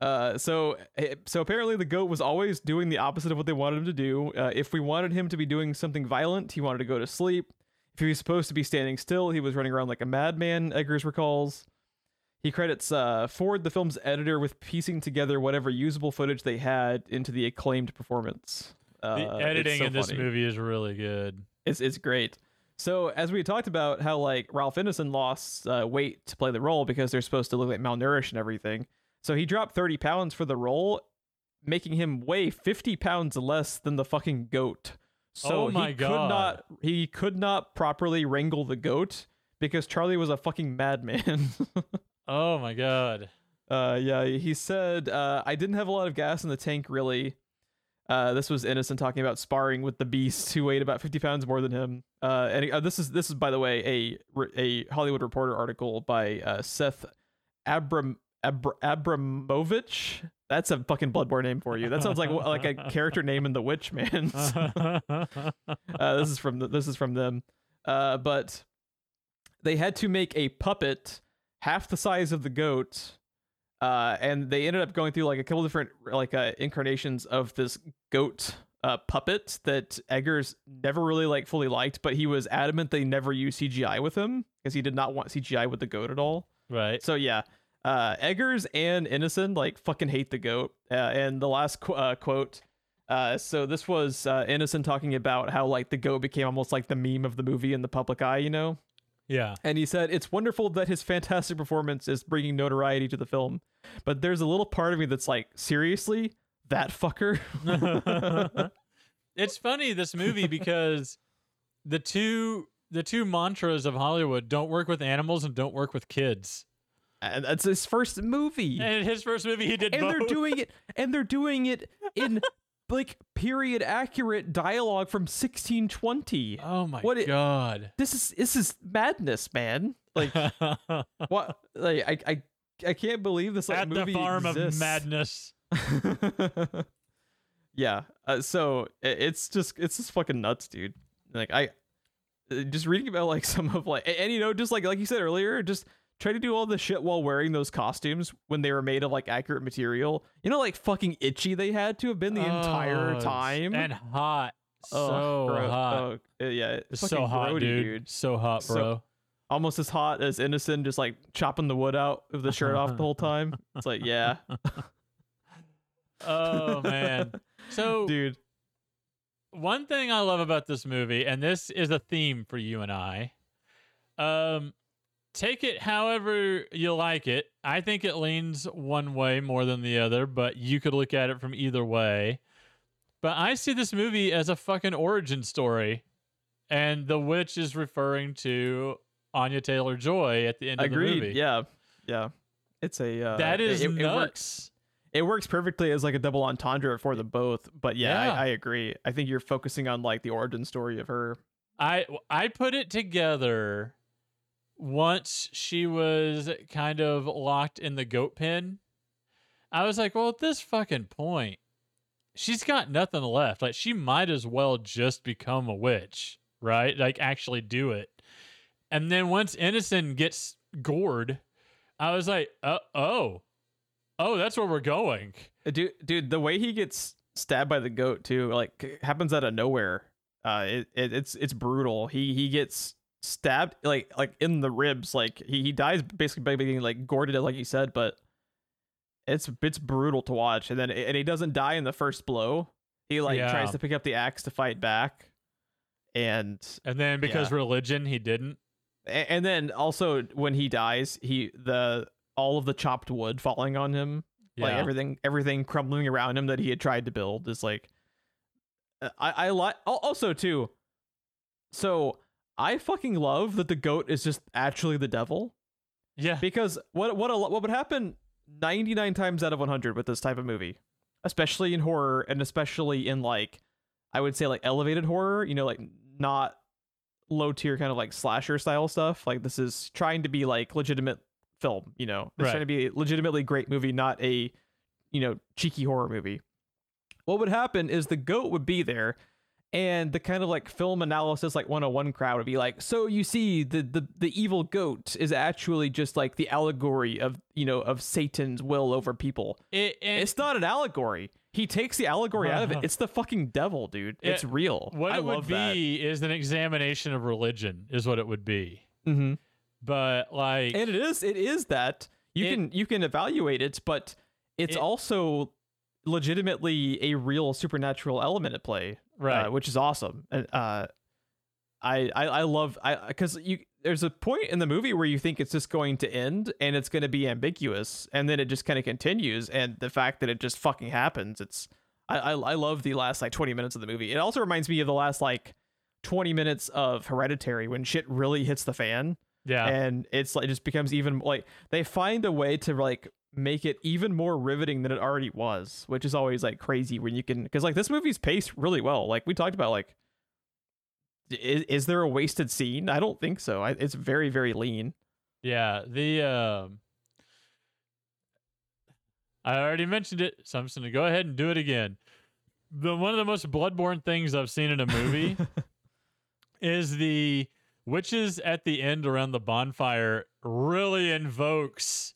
Uh, so eh, so apparently the goat was always doing the opposite of what they wanted him to do. Uh, if we wanted him to be doing something violent, he wanted to go to sleep. If he was supposed to be standing still, he was running around like a madman. Eggers recalls. He credits uh, Ford, the film's editor, with piecing together whatever usable footage they had into the acclaimed performance. Uh, the editing so in this movie is really good. It's it's great. So as we talked about how like Ralph Ineson lost uh, weight to play the role because they're supposed to look like malnourished and everything. So he dropped 30 pounds for the role, making him weigh 50 pounds less than the fucking goat. So Oh my he God. could not he could not properly wrangle the goat because Charlie was a fucking madman. Oh my god. Uh, yeah, he said, uh, I didn't have a lot of gas in the tank, really. Uh, this was Ineson talking about sparring with the Beast, who weighed about 50 pounds more than him. Uh, and uh, this is this is by the way a a Hollywood Reporter article by uh, Seth Abram Abr- Abramovitch. That's a fucking bloodborne name for you. That sounds like like a character name in The Witch, man. uh, this is from the, this is from them. Uh, but they had to make a puppet half the size of the goat. Uh, and they ended up going through like a couple different like uh, incarnations of this goat uh, puppet that Eggers never really like fully liked, but he was adamant they never use CGI with him because he did not want CGI with the goat at all. right. So yeah, uh, Eggers and Ineson like fucking hate the goat. Uh, and the last qu- uh, quote. Uh, so this was uh, Ineson talking about how like the goat became almost like the meme of the movie in the public eye, you know. Yeah. And he said, It's wonderful that his fantastic performance is bringing notoriety to the film. But there's a little part of me that's like, Seriously? That fucker? it's funny this movie because the two the two mantras of Hollywood don't work with animals and don't work with kids. And that's his first movie. And his first movie, he did And both. they're doing it and they're doing it in like period accurate dialogue from 1620. oh my What it- god! This is this is madness, man. Like what like I I I can't believe this like At the movie farm exists. of madness. yeah. Uh, so i- it's just it's just fucking nuts, dude. Like I uh, just reading about like some of like a- and, you know just like like you said earlier, just try to do all this shit while wearing those costumes when they were made of like accurate material. You know, like fucking itchy they had to have been the entire Oh, time. and hot. Oh, so gro- hot. oh, uh, yeah, so hot, grody, dude. So hot, So- bro. Almost as hot as Ineson, just like chopping the wood out of the shirt off the whole time. It's like, yeah, oh man. So dude. one thing I love about this movie, and this is a theme for you and I. Um, take it however you like it. I think it leans one way more than the other, but you could look at it from either way. But I see this movie as a fucking origin story, and the witch is referring to Anya Taylor Joy at the end of the movie. Agreed. Yeah, yeah. It's a uh, that is it, it works. nuts. It works perfectly as like a double entendre for them both. But yeah, Yeah. I, I agree. I think you're focusing on like the origin story of her. I I put it together once she was kind of locked in the goat pen. I was like, well, at this fucking point, she's got nothing left. Like she might as well just become a witch, right? Like actually do it. And then once Ineson gets gored, I was like, uh, oh, oh, that's where we're going. Uh, Dude, dude, the way he gets stabbed by the goat too, like happens out of nowhere. Uh, it, it it's it's brutal. He he gets stabbed like like in the ribs. Like he, he dies basically by being like gored like you said, but it's it's brutal to watch. And then and he doesn't die in the first blow. He like Yeah. tries to pick up the axe to fight back, and And then because Yeah. religion, he didn't. a- and then also when he dies, he the all of the chopped wood falling on him Yeah. like everything everything crumbling around him that he had tried to build is like uh, i i like also too so i fucking love that the goat is just actually the devil yeah. because what what a, what would happen 99 times out of 100 with this type of movie especially in horror and especially in like i would say like elevated horror you know like not low tier kind of like slasher style stuff like this is trying to be like legitimate film you know it's Right. trying to be a legitimately great movie not a you know cheeky horror movie what would happen is the goat would be there and the kind of like film analysis like 101 crowd would be like so you see the the the evil goat is actually just like the allegory of you know of satan's will over people It, and it's not an allegory he takes the allegory out of it it's the fucking devil dude it's real what I it would love that. be is an examination of religion, is what it would be. Mhm. But like, and it is it is that you It- can you can evaluate it but it's It- also legitimately a real supernatural element at play right? uh, which is awesome. And uh, I, I I love I because you there's a point in the movie where you think it's just going to end and it's going to be ambiguous, and then it just kind of continues, and the fact that it just fucking happens, it's I, I I love the last like 20 minutes of the movie. It also reminds me of the last like 20 minutes of Hereditary when shit really hits the fan yeah. and it's like it just becomes even like they find a way to like make it even more riveting than it already was which is always like crazy when you can because like this movie's paced really well. Like we talked about like is, is there a wasted scene? I don't think so. I, it's very very lean. Yeah, the um I already mentioned it, so I'm just gonna go ahead and do it again. The one of the most bloodborne things I've seen in a movie is the witches at the end around the bonfire really invokes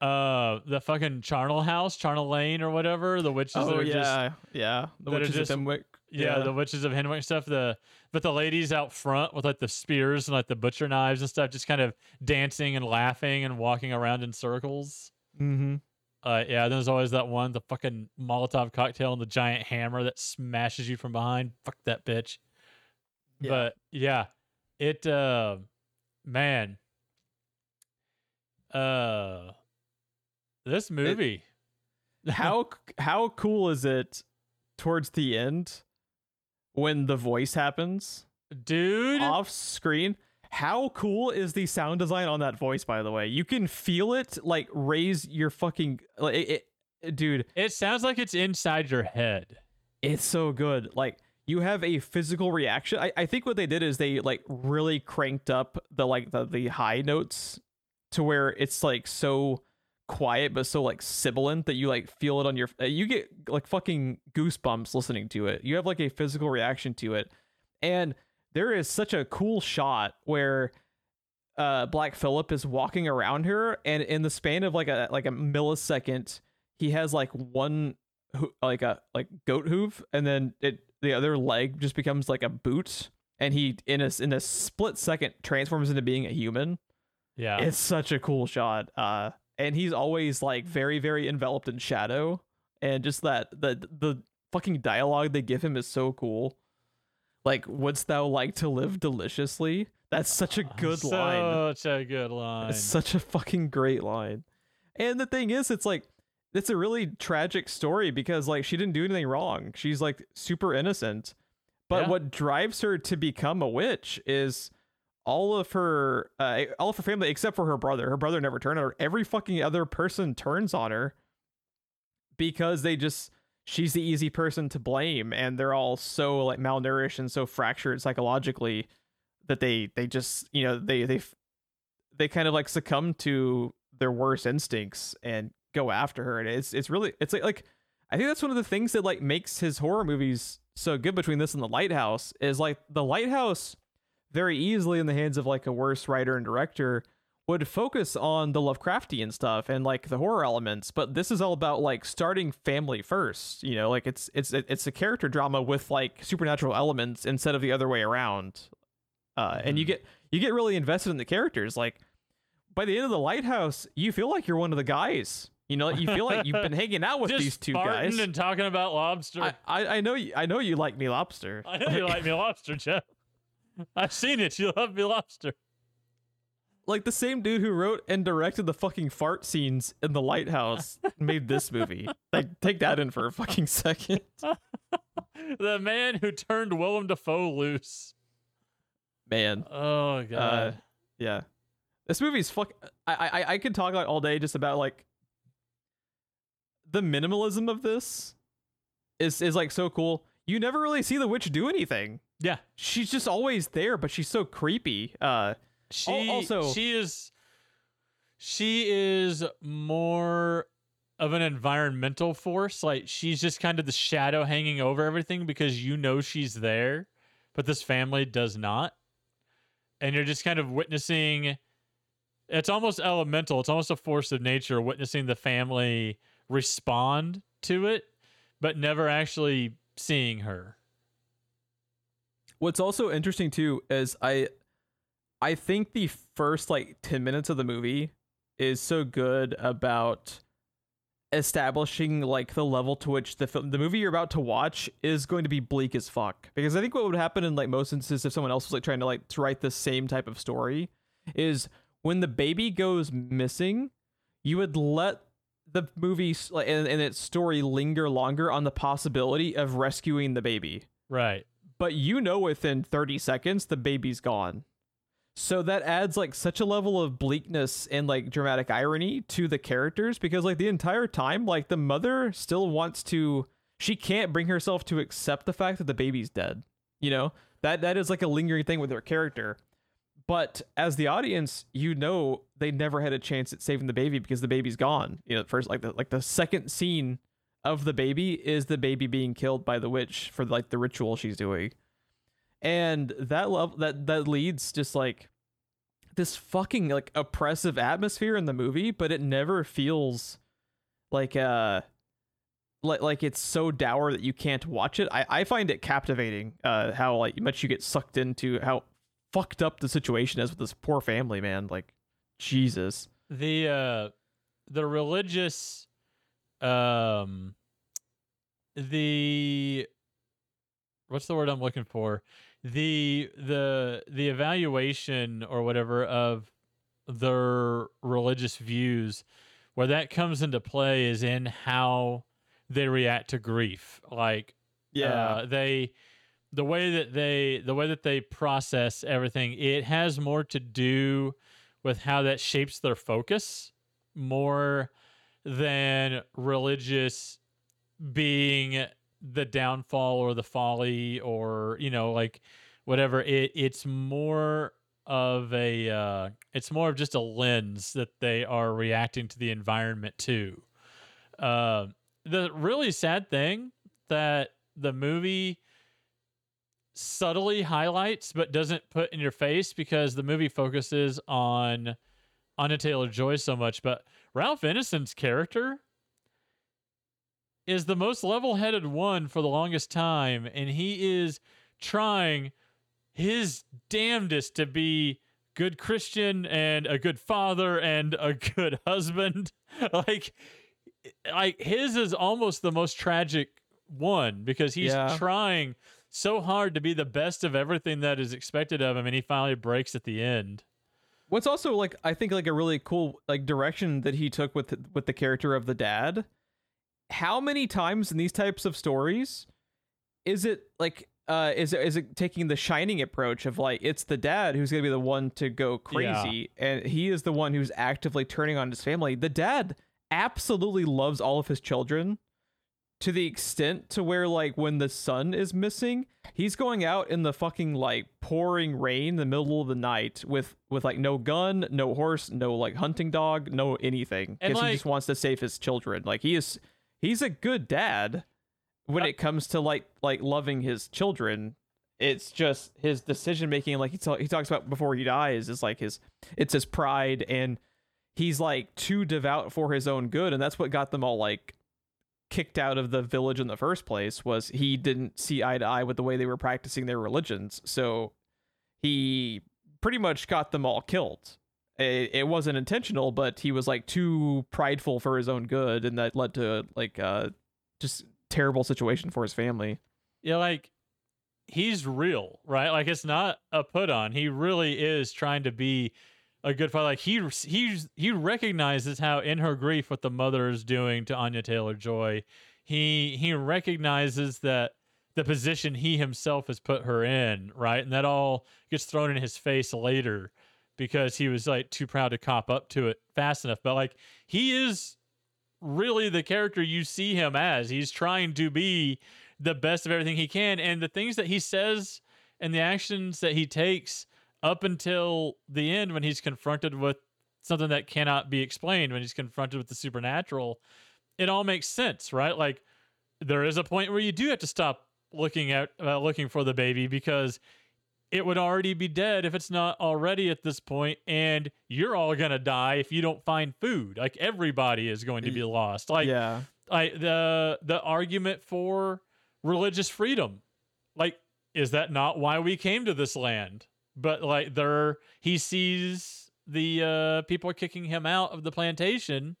uh the fucking charnel house, charnel lane or whatever. The witches that oh are just yeah yeah the witches just- of Hemwick yeah, the witches of Hemwick stuff. The but the ladies out front with like the spears and like the butcher knives and stuff, just kind of dancing and laughing and walking around in circles. mm-hmm Uh, yeah, there's always that one, the fucking Molotov cocktail and the giant hammer that smashes you from behind. Fuck that bitch. Yeah. But yeah, it uh, man, uh, this movie. how how cool is it towards the end when the voice happens dude, off screen. How cool is the sound design on that voice? By the way, you can feel it like raise your fucking like it, it- dude. it sounds like it's inside your head. It's so good. Like you have a physical reaction. I, I think what they did is they like really cranked up the like the the high notes to where it's like so quiet but so like sibilant that you like feel it on your uh, you get like fucking goosebumps listening to it. You have like a physical reaction to it. And there is such a cool shot where uh Black Phillip is walking around her and in the span of like a like a millisecond he has like one like a like goat hoof and then it the other leg just becomes like a boot and he in a in a split second transforms into being a human Yeah, it's such a cool shot uh and he's always like very very enveloped in shadow and just that the the fucking dialogue they give him is so cool like wouldst thou like to live deliciously that's such a good line Such a good line. it's such a fucking great line. And the thing is, it's like it's a really tragic story because like she didn't do anything wrong. She's like super innocent. But Yeah. what drives her to become a witch is all of her uh, all of her family except for her brother. Her brother never turned on her. Every fucking other person turns on her because they just she's the easy person to blame and they're all so like malnourished and so fractured psychologically that they they just you know they they they kind of like succumb to their worst instincts and go after her and it's it's really it's like like I think that's one of the things that like makes his horror movies so good between this and the lighthouse is like the lighthouse very easily in the hands of like a worse writer and director would focus on the Lovecraftian stuff and like the horror elements, but this is all about like starting family first. You know, like it's it's it's a character drama with like supernatural elements instead of the other way around. uh, and you Mhm. get you get really invested in the characters. Like by the end of the lighthouse, you feel like you're one of the guys. You know, you feel like you've been hanging out with Just these two guys. and talking about lobster. I, I, I know you. I know you like me lobster. I know you like me lobster, Geoff. I've seen it. You love me lobster. like the same dude who wrote and directed the fucking fart scenes in the lighthouse made this movie. Like, take that in for a fucking second. the man who turned Willem Dafoe loose. Man, Oh uh, god. yeah, this movie's fuck. I I I could talk like all day just about like the minimalism of this is is like so cool. You never really see the witch do anything. yeah. She's just always there, but she's so creepy. Uh, She also- she is she is more of an environmental force. Like she's just kind of the shadow hanging over everything because you know she's there, but this family does not. And you're just kind of witnessing it's almost elemental. It's almost a force of nature witnessing the family respond to it, but never actually seeing her. What's also interesting too is I I think the first like 10 minutes of the movie is so good about establishing like the level to which the film the movie you're about to watch is going to be bleak as fuck because I think what would happen in like most instances if someone else was like trying to like to write the same type of story is when the baby goes missing you would let the movie like and, and its story linger longer on the possibility of rescuing the baby Right. but you know within 30 seconds the baby's gone. So that adds like such a level of bleakness and like dramatic irony to the characters because like the entire time like the mother still wants to she can't bring herself to accept the fact that the baby's dead. You know? That that is like a lingering thing with her character. But as the audience, you know they never had a chance at saving the baby because the baby's gone. You know, first like the like the second scene of the baby is the baby being killed by the witch for like the ritual she's doing. And that love that that leads just like this fucking like oppressive atmosphere in the movie, but it never feels like uh like like it's so dour that you can't watch it. I I find it captivating uh how like much you get sucked into how fucked up the situation is with this poor family, man. Like Jesus. the uh the religious um the what's the word I'm looking for the the the evaluation or whatever of their religious views where that comes into play is in how they react to grief like uh, they the way that they the way that they process everything it has more to do with how that shapes their focus more than religious being the downfall or the folly or you know like whatever. It it's more of a uh it's more of just a lens that they are reacting to the environment to. Uh, the really sad thing that the movie subtly highlights but doesn't put in your face because the movie focuses on Anya Taylor Joy so much, but Ralph Ineson's character is the most level-headed one for the longest time, and he is trying his damnedest to be good Christian and a good father and a good husband. like like his is almost the most tragic one because he's Yeah. trying so hard to be the best of everything that is expected of him and he finally breaks at the end. What's also like I think like a really cool like direction that he took with with the character of the dad. How many times in these types of stories is it like uh is it is it taking the shining approach of like it's the dad who's going to be the one to go Yeah. crazy and he is the one who's actively turning on his family. The dad absolutely loves all of his children to the extent to where like when the son is missing he's going out in the fucking like pouring rain in the middle of the night with with like no gun no horse no like hunting dog no anything. Because he just wants to save his children. Like he is he's a good dad when Uh, it comes to like like loving his children. It's just his decision making like he, ta- he talks about before he dies is like his it's his pride and he's like too devout for his own good. And that's what got them all like kicked out of the village in the first place was he didn't see eye to eye with the way they were practicing their religions so he pretty much got them all killed. It, it wasn't intentional, but he was like too prideful for his own good, and that led to like uh just terrible situation for his family. Yeah, like he's real, right? Like it's not a put on. He really is trying to be a good father. Like he he he recognizes how in her grief what the mother is doing to Anya Taylor Joy. He he recognizes that the position he himself has put her in, right? And that all gets thrown in his face later because he was like too proud to cop up to it fast enough. But like he is really the character you see him as. He's trying to be the best of everything he can. And the things that he says and the actions that he takes up until the end when he's confronted with something that cannot be explained, when he's confronted with the supernatural, it all makes sense, right? Like there is a point where you do have to stop looking at uh, looking for the baby because it would already be dead if it's not already at this point and you're all going to die if you don't find food. Like everybody is going to be lost. Like yeah, like the the argument for religious freedom like is that not why we came to this land but like there he sees the uh people kicking him out of the plantation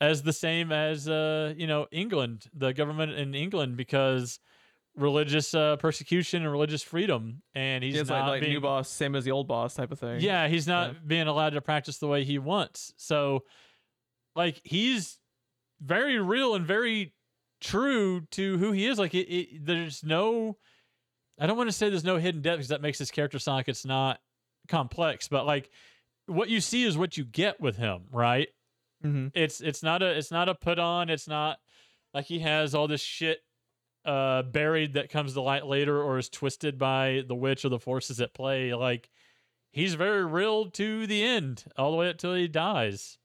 as the same as uh you know England the government in England because religious uh persecution and religious freedom and he's it's not like, like being new boss, same as the old boss type of thing. yeah, he's not Yeah. being allowed to practice the way he wants. So, like, he's very real and very true to who he is. Like, it, it, there's no, I don't want to say there's no hidden depth because that makes his character sound like it's not complex, but like, what you see is what you get with him, right? hmm It's it's not a it's not a put on. It's not like he has all this shit uh buried that comes to light later or is twisted by the witch or the forces at play. Like he's very real to the end, all the way until he dies.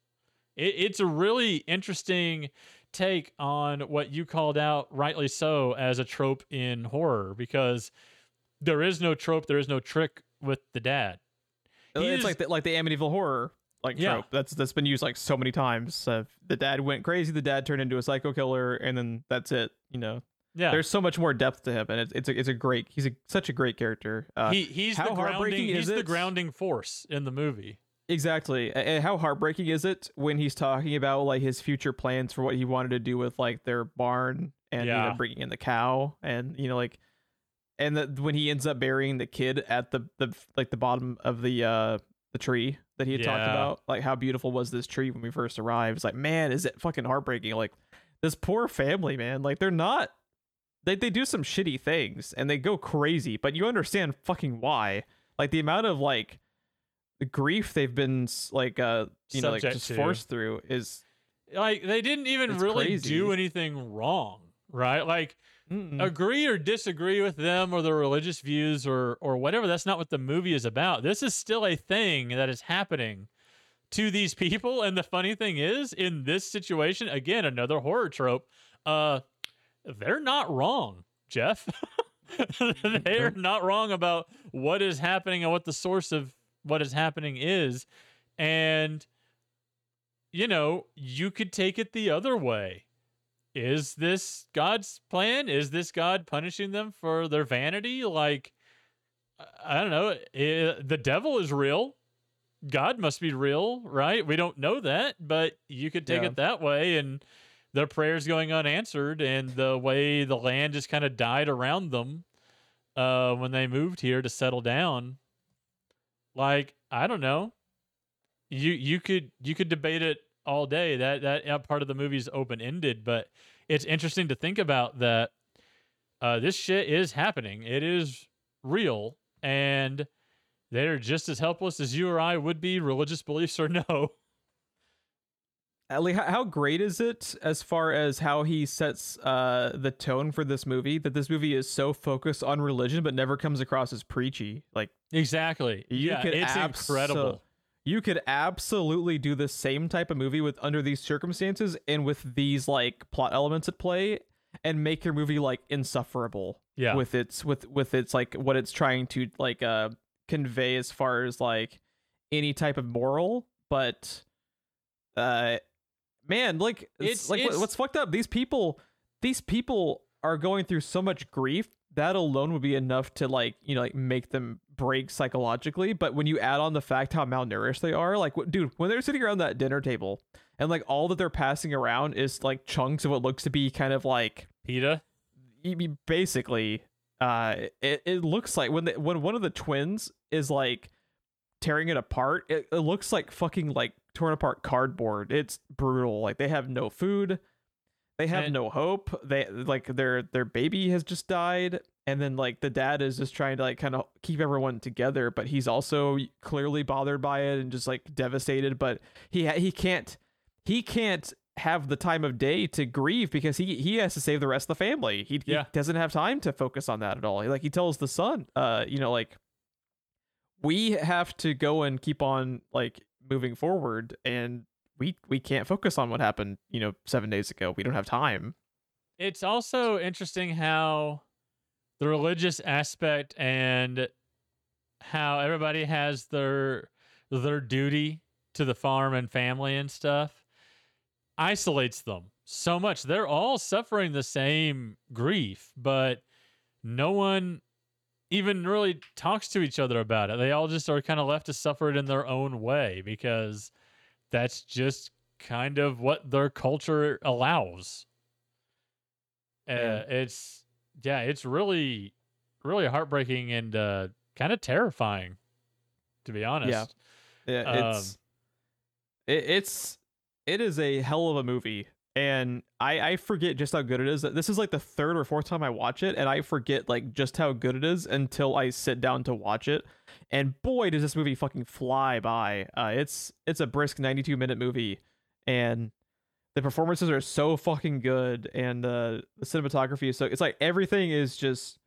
It, it's a really interesting take on what you called out rightly so as a trope in horror because there is no trope, there is no trick with the dad. He it's is- like the, like the Amityville horror like Yeah. trope. That's that's been used like so many times. Uh, the dad went crazy. The dad turned into a psycho killer, and then that's it. You know, Yeah. there's so much more depth to him, and it's it's a, it's a great. He's a, such a great character. Uh, he he's the grounding he's the grounding force in the movie. Exactly. And how heartbreaking is it when he's talking about like his future plans for what he wanted to do with like their barn and you know bringing in the cow and you know like and the, when he ends up burying the kid at the the like the bottom of the uh the tree that he had talked about like how beautiful was this tree when we first arrived? It's like man is it fucking heartbreaking? Like this poor family man. Like they're not they they do some shitty things and they go crazy but you understand fucking why. Like the amount of like the grief they've been like uh you know like Subject just to. forced through is like they didn't even It's really crazy. do anything wrong right like Mm-mm. agree or disagree with them or their religious views or or whatever that's not what the movie is about this is still a thing that is happening to these people and the funny thing is in this situation again another horror trope uh they're not wrong geoff they're not wrong about what is happening and what the source of what is happening is and you know you could take it the other way is this God's plan? Is this God punishing them for their vanity? Like, I- don't know. Eh, the devil is real. God must be real, right? We don't know that, but you could take Yeah. it that way and their prayers going unanswered and the way the land just kind of died around them uh, when they moved here to settle down. Like, I don't know. You you could you could debate it all day. That that part of the movie is open ended, but it's interesting to think about that. Uh, this shit is happening. It is real, and they're just as helpless as you or I would be, religious beliefs or no. How, great is it as far as how he sets uh the tone for this movie that this movie is so focused on religion but never comes across as preachy like Exactly. Yeah, it's abso- incredible. you could absolutely do the same type of movie with under these circumstances and with these like plot elements at play and make your movie like insufferable Yeah. with its with with its like what it's trying to like uh convey as far as like any type of moral but uh man like it's, It's- like it's- what's fucked up? These people these people are going through so much grief. That alone would be enough to like you know like make them break psychologically. But when you add on the fact how malnourished they are like dude when they're sitting around that dinner table and like all that they're passing around is like chunks of what looks to be kind of like you basically uh it, it looks like when the, when one of the twins is like tearing it apart it, it looks like fucking like torn apart cardboard. It's brutal. Like they have no food. They have And- no hope. They like their their baby has just died. And then like the dad is just trying to like kind of keep everyone together but he's also clearly bothered by it and just like devastated. But he ha- he can't he can't have the time of day to grieve because he he has to save the rest of the family. He, he doesn't have time to focus on that at all. Like he tells the son, uh, you know, like we have to go and keep on like moving forward, and we we can't focus on what happened, you know, seven days ago. We don't have time. It's also interesting how the religious aspect and how everybody has their their duty to the farm and family and stuff isolates them so much. They're all suffering the same grief, but no one even really talks to each other about it. They all just are kind of left to suffer it in their own way because that's just kind of what their culture allows. Uh, it's yeah, it's really, really heartbreaking and uh, kind of terrifying, to be honest. Yeah, Um, it's it, it's it is a hell of a movie, and I I forget just how good it is. This is like the third or fourth time I watch it, and I forget like just how good it is until I sit down to watch it. And boy, does this movie fucking fly by! Uh, it's it's a brisk ninety two minute movie, and the performances are so fucking good, and uh, the cinematography is so. It's like everything is just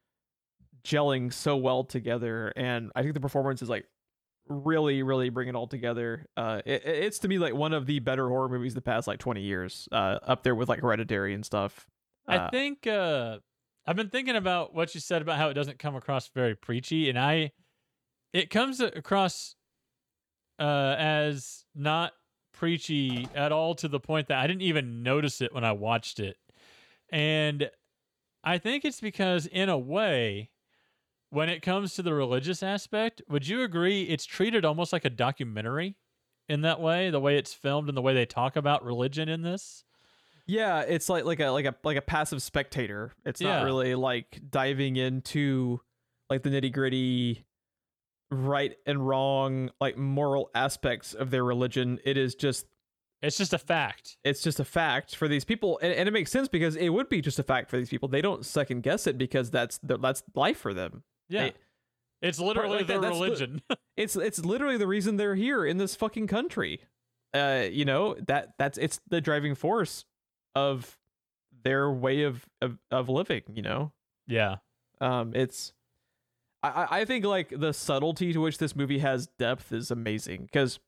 gelling so well together, and I think the performance is like really really bring it all together uh it, it- it's to me like one of the better horror movies the past like 20 years uh up there with like hereditary and stuff I Uh, think uh, I've been thinking about what you said about how it doesn't come across very preachy, and I it comes across uh, as not preachy at all to the point that I didn't even notice it when I watched it, and I think it's because in a way. When it comes to the religious aspect, would you agree it's treated almost like a documentary in that way, the way it's filmed and the way they talk about religion in this? yeah it's like like a like a like a passive spectator it's Yeah. not really like diving into like the nitty gritty right and wrong like moral aspects of their religion it is just It's just a fact. it's just a fact for these people and, and it makes sense because it would be just a fact for these people they don't second guess it because that's the, that's life for them Yeah. They- it's literally like that- their that's the- religion. it's it's literally the reason they're here in this fucking country uh you know that that's it's the driving force of their way of of, of living you know yeah. um it's I, I- I think like the subtlety to which this movie has depth is amazing because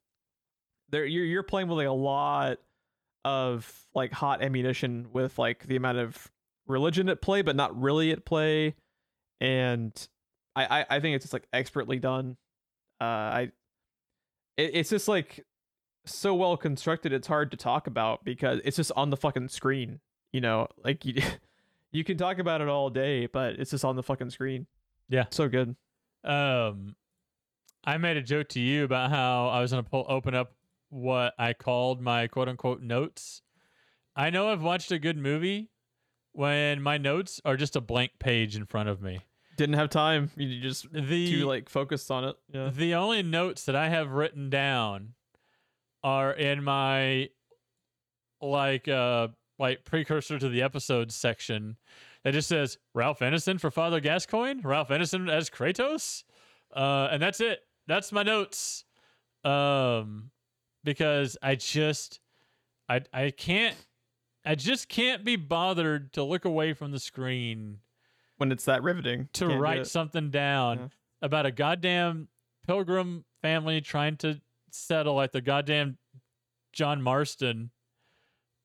there you're you're playing with like a lot of like hot ammunition with like the amount of religion at play, but not really at play. And I I, I think it's just like expertly done. Uh I it, it's just like so well constructed it's hard to talk about because it's just on the fucking screen. You know, like you you can talk about it all day, but it's just on the fucking screen. Yeah. So good. Um, I made a joke to you about how I was going to pull open up what I called my quote unquote notes. I know I've watched a good movie when my notes are just a blank page in front of me. Didn't have time. You just The too like focused on it. Yeah. The only notes that I have written down are in my like uh like precursor to the episode section that just says Ralph Ineson for Father Gascoigne, Ralph Ineson as Kratos. Uh and that's it. That's my notes. Um because I just I I can't I just can't be bothered to look away from the screen When it's that riveting. to write something down Yeah. about a goddamn pilgrim family trying to settle like the goddamn John Marston,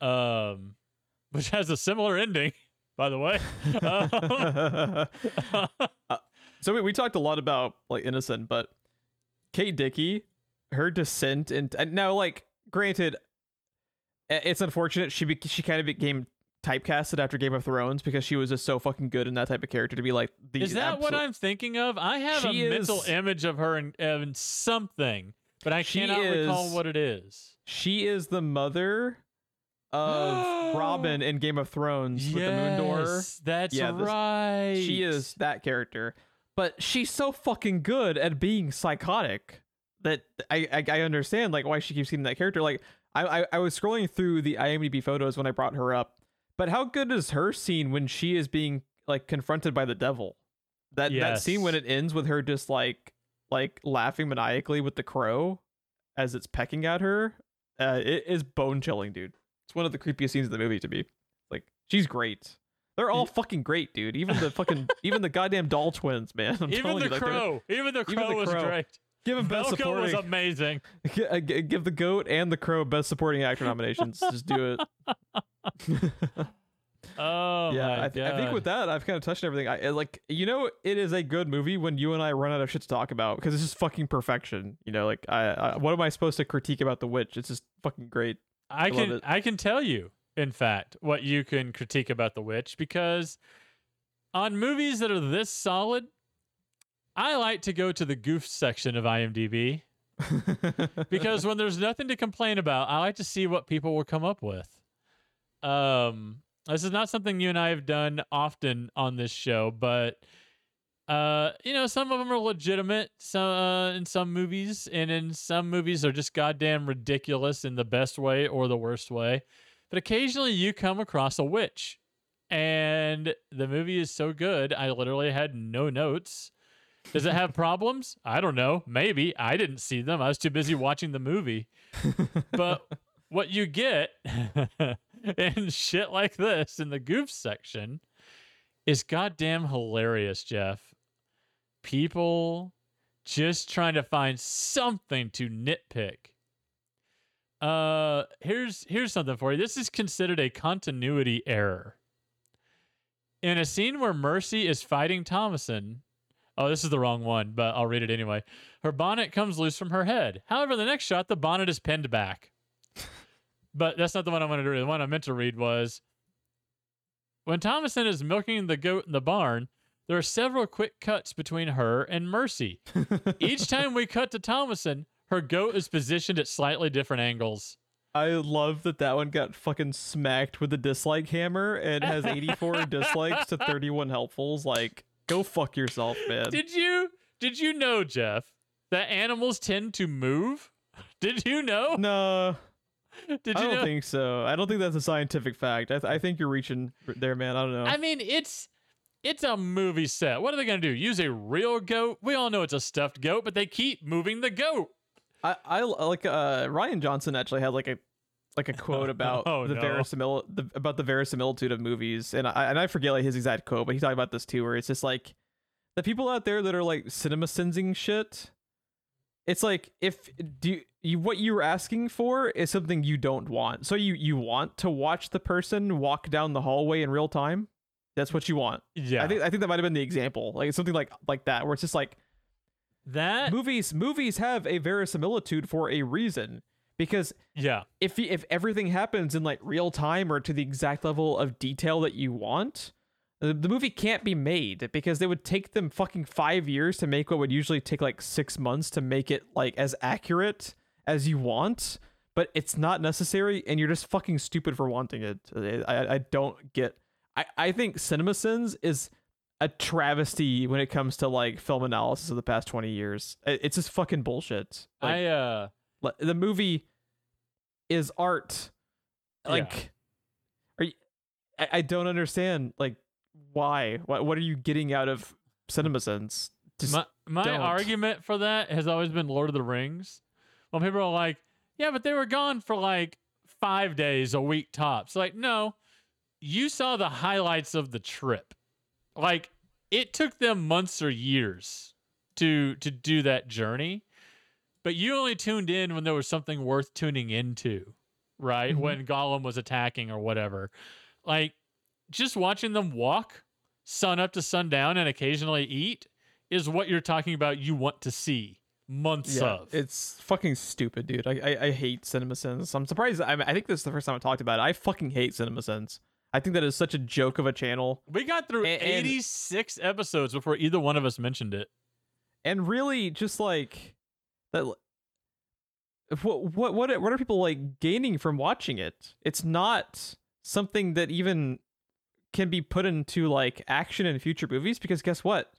um, which has a similar ending, by the way. Um, so we, we talked a lot about like innocent, but Kate Dickie, her descent and, and now like granted, it's unfortunate she be, she kind of became typecasted after Game of Thrones because she was just so fucking good in that type of character to be like the Is that what I'm thinking of? I have She a mental image of her in, in something, but I She cannot recall what it is. She is the mother of Robin in Game of Thrones with the moon door. Yes, That's Yeah, this- right. She is that character, but she's so fucking good at being psychotic that I I, I understand like why she keeps getting that character. Like I, I I was scrolling through the IMDb photos when I brought her up, but how good is her scene when she is being like confronted by the devil? That that scene when it ends with her just like like laughing maniacally with the crow as it's pecking at her, uh, it is bone chilling, dude. It's one of the creepiest scenes of the movie to me. Like she's great. They're all fucking great, dude. Even the fucking even the goddamn doll twins, man. I'm Even the you, like, crow. Even the even crow the was crow. great. Give him best Velko was amazing. Uh, give the goat and the crow best supporting actor nominations. Just do it. Oh yeah, my I, th- I think with that, I've kind of touched everything. I I- like, you know, it is a good movie when you and I run out of shit to talk about because it's just fucking perfection. You know, like, I, I what am I supposed to critique about The Witch? It's just fucking great. I love can. I can tell you, in fact, what you can critique about The Witch because on movies that are this solid, I like to go to the goof section of IMDb because when there's nothing to complain about, I like to see what people will come up with. Um, this is not something you and I have done often on this show, but uh, you know, some of them are legitimate. Some uh, in some movies, and in some movies are just goddamn ridiculous in the best way or the worst way. But occasionally, you come across a witch, and the movie is so good, I literally had no notes. Does it have problems? I don't know. Maybe I didn't see them. I was too busy watching the movie. But what you get in shit like this in the goof section is goddamn hilarious, Geoff. People just trying to find something to nitpick. Uh here's here's something for you. This is considered a continuity error. In a scene where Mercy is fighting Thomasin, oh, this is the wrong one, but I'll read it anyway. Her bonnet comes loose from her head. However, the next shot, the bonnet is pinned back. But that's not the one I wanted to read. The one I meant to read was when Thomasin is milking the goat in the barn, there are several quick cuts between her and Mercy. Each time we cut to Thomasin, her goat is positioned at slightly different angles. I love that that one got fucking smacked with the dislike hammer and has 84 dislikes to 31 helpfuls. Like, go fuck yourself, man. Did you did you know, Geoff, that animals tend to move? Did you know? no, Did I you don't know? think so. I don't think that's a scientific fact. I, th- I think you're reaching there, man. I don't know. I mean, it's it's a movie set. What are they gonna do? Use a real goat? We all know it's a stuffed goat, but they keep moving the goat. I, I like uh Rian Johnson actually had like a like a quote about Oh, the no. verisimil the, about the verisimilitude of movies and I and I forget like his exact quote but he talked about this too where it's just like the people out there that are like cinema sensing shit it's like if do you, you what you're asking for is something you don't want. So you you want to watch the person walk down the hallway in real time? That's what you want. Yeah, I think I think that might have been the example. Like something like like that where it's just like that. movies movies have a verisimilitude for a reason. Because Yeah, if if everything happens in like real time or to the exact level of detail that you want the, movie can't be made because it would take them fucking 5 years to make what would usually take like 6 months to make it like as accurate as you want but it's not necessary and you're just fucking stupid for wanting it. I i, don't get i i think cinemasins is a travesty when it comes to like film analysis of the past 20 years. It's just fucking bullshit. Like, I uh, the movie is art. Yeah. like are you I, I don't understand like why what what are you getting out of cinemasins just my my don't. argument for that has always been Lord of the Rings. When people are like, "Yeah, but they were gone for like five days, a week tops." Like, no, you saw the highlights of the trip. Like, it took them months or years to to do that journey, but you only tuned in when there was something worth tuning into, right? Mhm. When Gollum was attacking or whatever. Like, just watching them walk sun up to sundown and occasionally eat is what you're talking about you want to see months yeah, of. it's fucking stupid dude I, I i hate cinemasins i'm surprised I, mean, I think this is the first time i talked about it i fucking hate Cinema cinemasins I think that is such a joke of a channel. We got through And- and- 86 episodes before either one of us mentioned it. and really just like that what what what what are people like gaining from watching it it's not something that even can be put into like action in future movies because guess what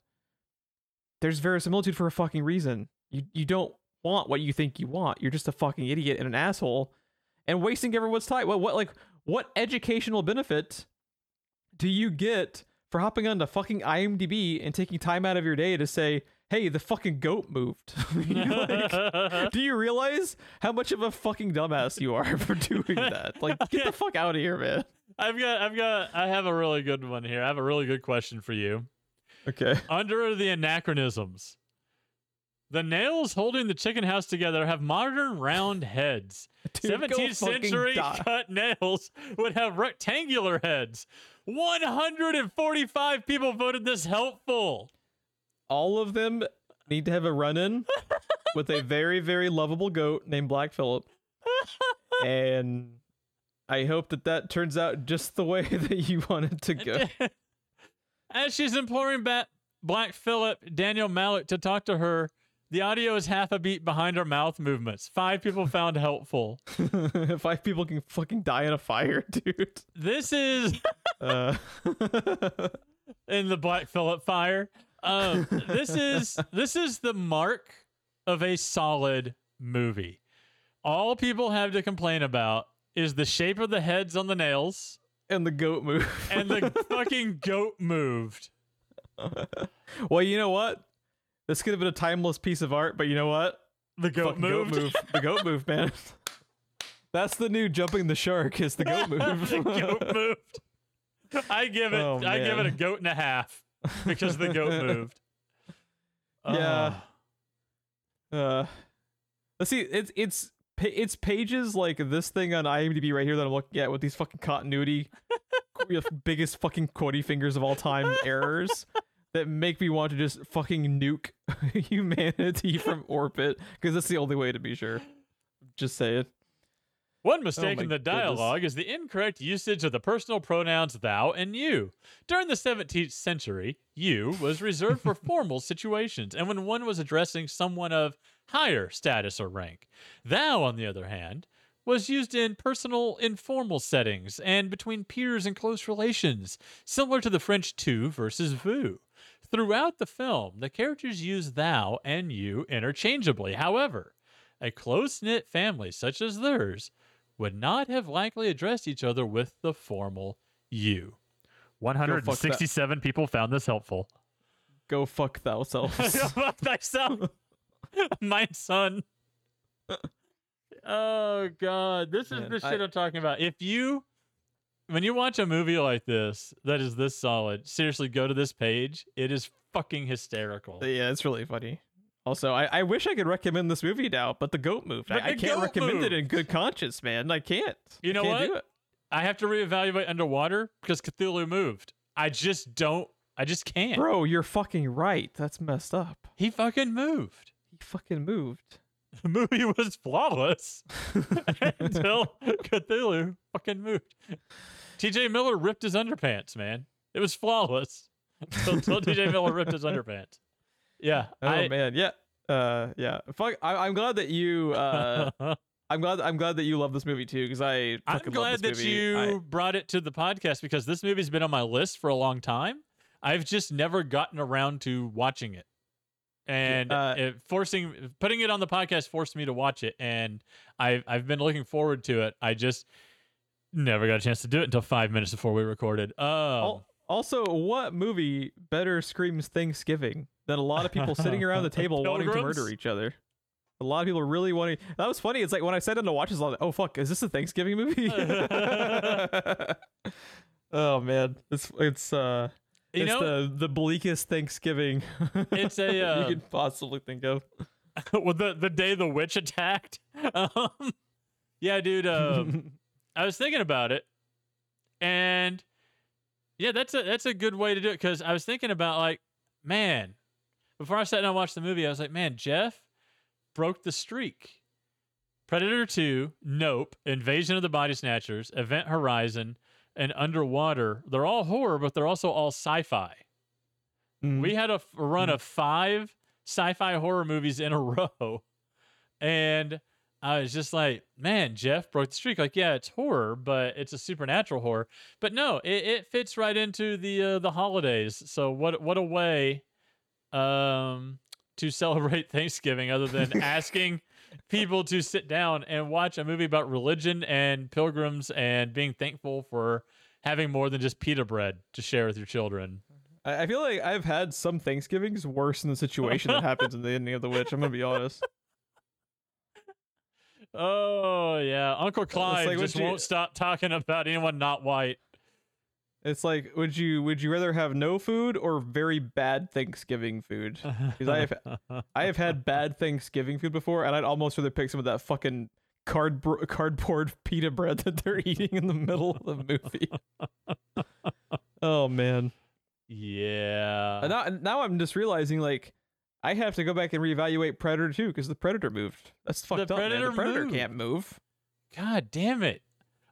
there's verisimilitude for a fucking reason you you don't want what you think you want you're just a fucking idiot and an asshole and wasting everyone's time what what like what educational benefit do you get for hopping onto fucking IMDb and taking time out of your day to say, "Hey, the fucking goat moved"? Like, do you realize how much of a fucking dumbass you are for doing that? Like, get the fuck out of here, man. I've got, I've got, I have a really good one here. I have a really good question for you. Okay. Under the anachronisms, the nails holding the chicken house together have modern round heads. Dude, 17th century die. cut nails would have rectangular heads. 145 people voted this helpful. All of them need to have a run-in with a very, very lovable goat named Black Phillip, and I hope that that turns out just the way that you want it to go. As she's imploring ba- Black Phillip, Daniel Malik, to talk to her, the audio is half a beat behind her mouth movements. Five people found helpful. Five people can fucking die in a fire, dude. This is Uh, in the Black Phillip fire. Um, this is this is the mark of a solid movie. All people have to complain about is the shape of the heads on the nails and the goat move. and the fucking goat moved. well, you know what? This could have been a timeless piece of art, but you know what? The goat moved. Goat move. The goat move, man. That's the new jumping the shark. Is the goat move? the goat moved. I give it. Oh, I give it a goat and a half because the goat moved. Yeah. Ah. Uh, let's see. It's it's pa- it's pages like this thing on IMDb right here that I'm looking at with these fucking continuity, biggest fucking quotey fingers of all time errors that make me want to just fucking nuke humanity from orbit because that's the only way to be sure. Just say it. One oh mistake my in the goodness. dialogue is the incorrect usage of the personal pronouns thou and you. During the 17th century, you was reserved for formal situations and when one was addressing someone of higher status or rank. Thou, on the other hand, was used in personal, informal settings and between peers and close relations, similar to the French tu versus vous. Throughout the film, the characters use thou and you interchangeably. However, a close knit family such as theirs would not have likely addressed each other with the formal you. 167 people found this helpful. Go fuck thyself. Fuck thyself, my son. Oh God, this is Man, the shit I- I'm talking about. If you, when you watch a movie like this that is this solid, seriously, go to this page. It is fucking hysterical. yeah, it's really funny. Also, I, I wish I could recommend this movie now, but the goat moved. I, I can't recommend it in good conscience, man. I can't. You know can't what? I have to reevaluate underwater because Cthulhu moved. I just don't. I just can't. Bro, you're fucking right. That's messed up. He fucking moved. Fucking moved. The movie was flawless until Cthulhu fucking moved. TJ Miller ripped his underpants, man. It was flawless until, until TJ Miller ripped his underpants. Yeah. Oh I, man, yeah, uh, yeah. Fuck. I, I'm glad that you. Uh, I'm glad. I'm glad that you love this movie too, because I. I'm glad that movie. you I- brought it to the podcast because this movie's been on my list for a long time. I've just never gotten around to watching it. And uh, it forcing putting it on the podcast forced me to watch it and I've I've been looking forward to it. I just never got a chance to do it until 5 minutes before we recorded. Um also, what movie better screams Thanksgiving than a lot of people sitting around the table wanting to murder each other? A lot of people really wanting. That was funny. It's like when I sat down to watch this, I was like, "Oh fuck, is this a Thanksgiving movie?" oh man, it's it's uh, you it's know the the bleakest Thanksgiving it's a uh, you could possibly think of. well, the the day the witch attacked. Um, yeah, dude. Um, I was thinking about it, and yeah, that's a that's a good way to do it because I was thinking about like, man, before I sat down and watched the movie, I was like, man, Geoff broke the streak. Predator Two, Nope, Invasion of the Body Snatchers, Event Horizon, and underwater. They're all horror, but they're also all sci-fi. Mm. We had a run of five sci-fi horror movies in a row, and I was just like, "Man, Geoff broke the streak." Like, yeah, it's horror, but it's a supernatural horror. But no, it, it fits right into the uh, the holidays. So what what a way um, to celebrate Thanksgiving other than asking people to sit down and watch a movie about religion and pilgrims and being thankful for having more than just pita bread to share with your children. I I feel like I've had some Thanksgivings worse than the situation that happens in the ending of The Witch. I'm gonna be honest. Oh yeah, Uncle Clyde like, just you- won't stop talking about anyone not white. It's like, would you would you rather have no food or very bad Thanksgiving food? Because I have I have had bad Thanksgiving food before, and I'd almost rather pick some of that fucking cardboard cardboard pita bread that they're eating in the middle of the movie. oh man! yeah. And now, now I'm just realizing like I have to go back and reevaluate Predator 2 because the Predator moved. That's fucked up. man. Predator The Predator moved. can't move. God damn it!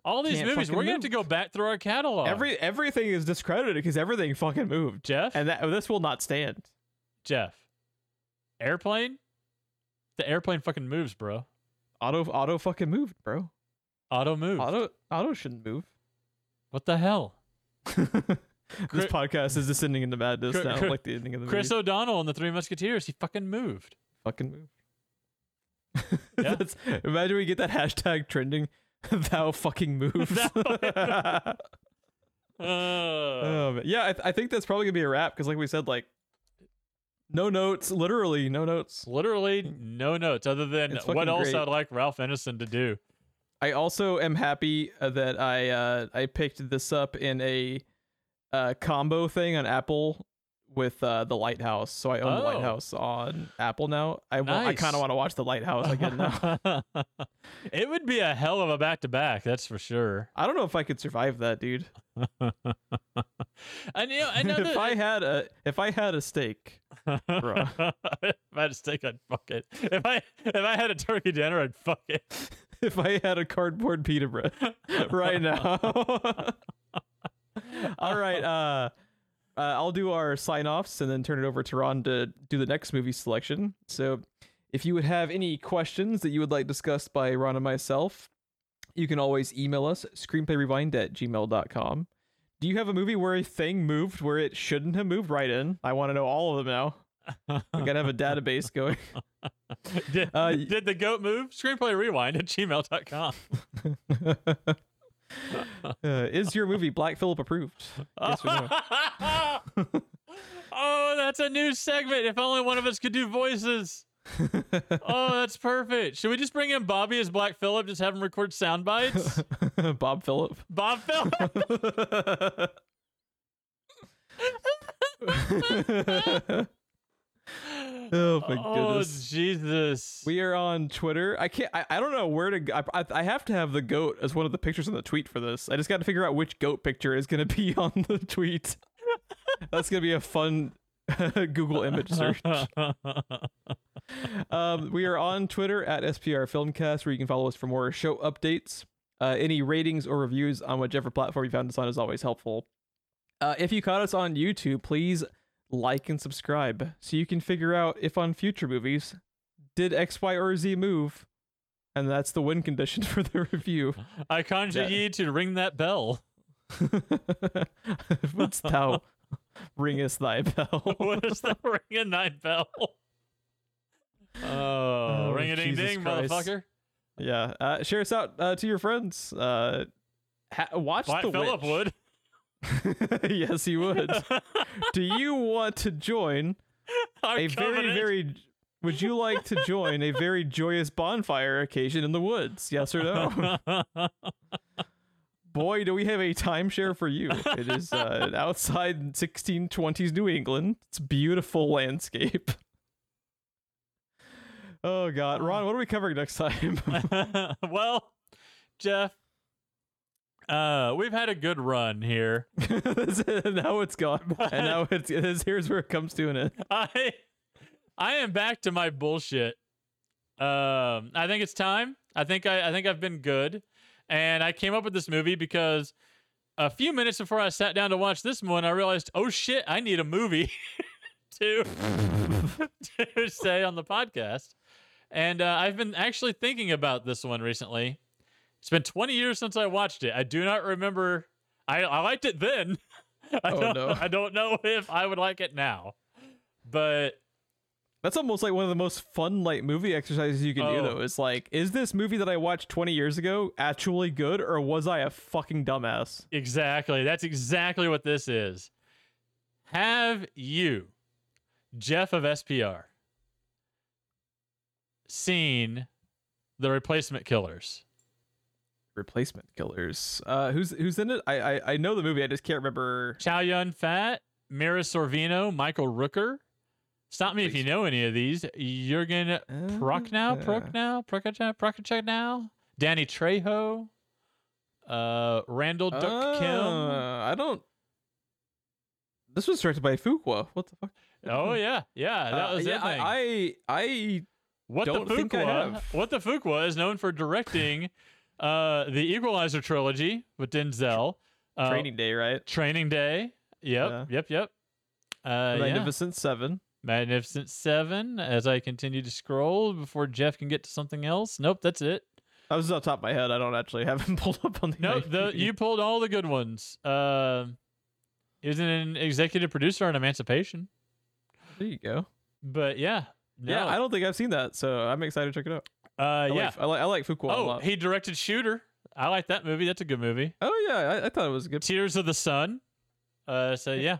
All these Can't movies, fucking we're gonna have to go back through our catalog. Every everything is discredited because everything fucking moved, Geoff, and that oh, this will not stand. Geoff, airplane. The airplane fucking moves, bro. Auto auto fucking moved, bro. Auto move. Auto auto shouldn't move. What the hell? this podcast is descending into madness Chris- now, Chris- like the ending of the Chris movie. O'Donnell and the Three Musketeers. He fucking moved. fucking move. Yeah. That's- imagine we get that hashtag trending. Thou fucking moves. Uh, man. yeah, I, th- I think that's probably gonna be a wrap because, like we said, like no notes, literally no notes. literally no notes other than what else great. I'd like Ralph Ineson to do. I also am happy uh, that I uh, I picked this up in a uh, combo thing on Apple with uh, the Lighthouse. So I own the Oh. Lighthouse on Apple now. I wa- I kind of want to watch the Lighthouse again now. it would be a hell of a back to back, that's for sure. I don't know if I could survive that, dude. And you know, I know if I had a if I had a steak, Bruh. if I had a steak, I'd fuck it. If I if I had a turkey dinner, I'd fuck it. if I had a cardboard pita bread right now. All right, uh, uh, I'll do our sign offs and then turn it over to Ron to do the next movie selection. So, if you would have any questions that you would like discussed by Ron and myself, you can always email us screenplayrewind at gmail.com. Do you have a movie where a thing moved where it shouldn't have moved right in? I want to know all of them now. We gotta have a database going. did, Uh, did the goat move? Screenplay rewind at gmail.com. uh, is your movie Black Phillip approved? Yes no? oh, that's a new segment. If only one of us could do voices. oh, that's perfect. Should we just bring in Bobby as Black Phillip? Just have him record sound bites? Bob Phillip. Bob Phillip. Oh my goodness. oh, goodness. Jesus. We are on Twitter. I can't. I, I don't know where to. go. I, I have to have the goat as one of the pictures in the tweet for this. I just got to figure out which goat picture is going to be on the tweet. That's going to be a fun Google image search. Um, we are on Twitter at SPR Filmcast, where you can follow us for more show updates. Uh, any ratings or reviews on whichever platform you found us on is always helpful. Uh, if you caught us on YouTube, please like and subscribe so you can figure out if on future movies did X, Y, or Z move, and that's the win condition for the review. I conjure Yeah. ye to ring that bell. Wouldst thou ringest thy bell? what is the ring a thy bell? Oh, Oh, ring a ding ding, motherfucker. yeah, uh, share us out uh, to your friends. Uh, ha- watch Black the Phillip Witch. would. yes, he would. Do you want to join Our a very, very? Would you like to join a very joyous bonfire occasion in the woods? Yes or no? Boy, do we have a timeshare for you. It is uh, outside 1620s New England. It's a beautiful landscape. Oh God, Ron, what are we covering next time? well, Geoff, uh, we've had a good run here. Now it's gone, and now it's, it's here's where it comes to an end. I I am back to my bullshit. Um, I think it's time. I think I, I think I've been good, and I came up with this movie because a few minutes before I sat down to watch this one, I realized, oh shit, I need a movie to to say on the podcast. And uh, I've been actually thinking about this one recently. It's been 20 years since I watched it. I do not remember. I, I liked it then. I, Oh, don't, no. I don't know if I would like it now. But That's almost like one of the most fun like movie exercises you can do Oh. though. Is like, is this movie that I watched 20 years ago actually good or was I a fucking dumbass? Exactly. That's exactly what this is. Have you, Geoff of SPR, seen the replacement killers? Replacement Killers. Uh, who's who's in it? I, I I know the movie. I just can't remember. Chow Yun Fat, Mira Sorvino, Michael Rooker. Stop me if you know any of these. Jurgen Prochnow, Uh, Prochnow, Prochnow, Prochnow, Danny Trejo, uh, Randall Duk Kim. Uh, I don't. This was directed by Fuqua. What the fuck? Oh yeah, yeah, that Uh, was yeah. I, I I What the Fuqua? What the Fuqua is known for directing uh, the Equalizer trilogy with Denzel. Uh, Training Day, right? Training Day. Yep. Yeah. Yep. Yep. Uh, yeah. Magnificent Seven. Magnificent Seven. As I continue to scroll before Geoff can get to something else. Nope, that's it. I was the top of my head. I don't actually have him pulled up on the. No, you pulled all the good ones. Uh, he was an executive producer on Emancipation. There you go. But yeah. Yeah. I don't think I've seen that, so I'm excited to check it out. Uh, I yeah. like, I like I like Fuqua Oh, he directed Shooter. I like that movie. That's a good movie. oh yeah, I, I thought it was good. Tears of the Sun. Uh, so yeah.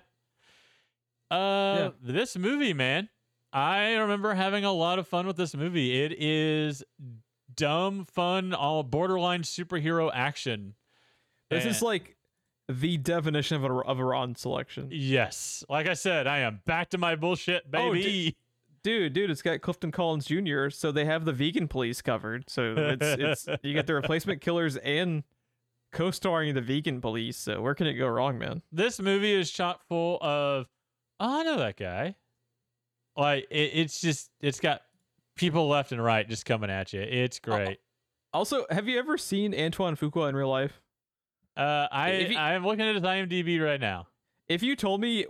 Uh, this movie, man, I remember having a lot of fun with this movie. It is dumb, fun, all borderline superhero action. This is like the definition of a of a Ron selection, yes, like I said, I am back to my bullshit, Oh, baby. Dude. Dude, it's got Clifton Collins Jr., so they have the vegan police covered. So it's it's you get the replacement killers and co-starring the vegan police. So where can it go wrong, man? this movie is chock full of oh, I know that guy. Like it, it's just it's got people left and right just coming at you. It's great. Also, have you ever seen Antoine Fuqua in real life? Uh, I you- I'm looking at his IMDb right now. If you told me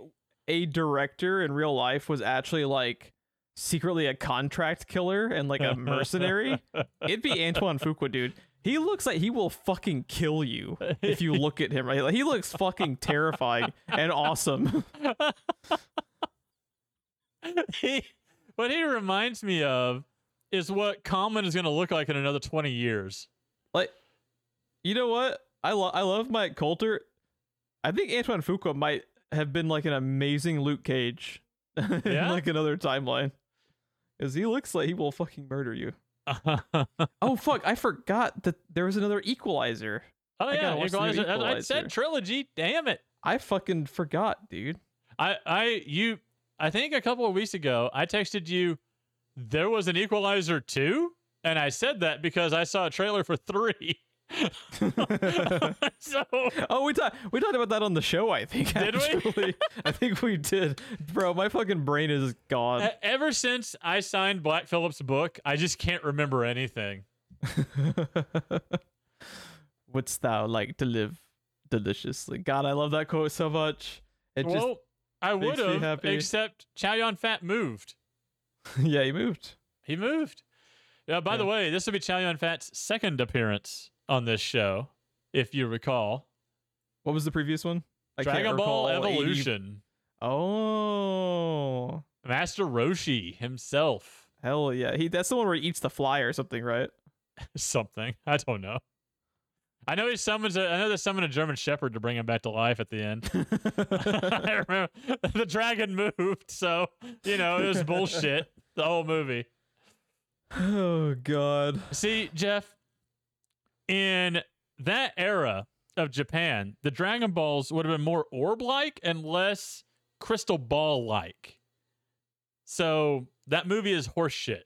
a director in real life was actually like secretly a contract killer and like a mercenary, it'd be Antoine Fuqua, dude. He looks like he will fucking kill you if you look at him. Right, like, he looks fucking terrifying and awesome. he, what he reminds me of is what Common is going to look like in another 20 years. Like, you know what? I love I love Mike Colter. I think Antoine Fuqua might have been like an amazing Luke Cage in like another timeline, because he looks like he will fucking murder you. oh fuck! I forgot that there was another Equalizer. Oh yeah, watch the new Equalizer. I- I said trilogy. Damn it. I fucking forgot, dude. I I you I think a couple of weeks ago I texted you there was an Equalizer 2 and I said that because I saw a trailer for 3. so oh, we talked we talked about that on the show. I think. Did we? I think we did, bro. My fucking brain is gone. e- ever since I signed Black Phillip's book, I just can't remember anything. Wouldst thou like to live deliciously? God, I love that quote so much. It well, I makes would have, except Chow Yun Fat moved. yeah, he moved. He moved. Yeah, by the way, this will be Chow Yun Fat's second appearance on this show, if you recall. What was the previous one? I Dragon Ball recall 80 Evolution. Oh, Master Roshi himself. hell yeah! He that's the one where he eats the fly or something, right? Something. I don't know. I know he summons a I know they summon a German Shepherd to bring him back to life at the end. I remember the dragon moved, so you know, it was bullshit. The whole movie. oh god. See, Geoff, in that era of Japan, the Dragon Balls would have been more orb like and less crystal ball like. So that movie is horseshit.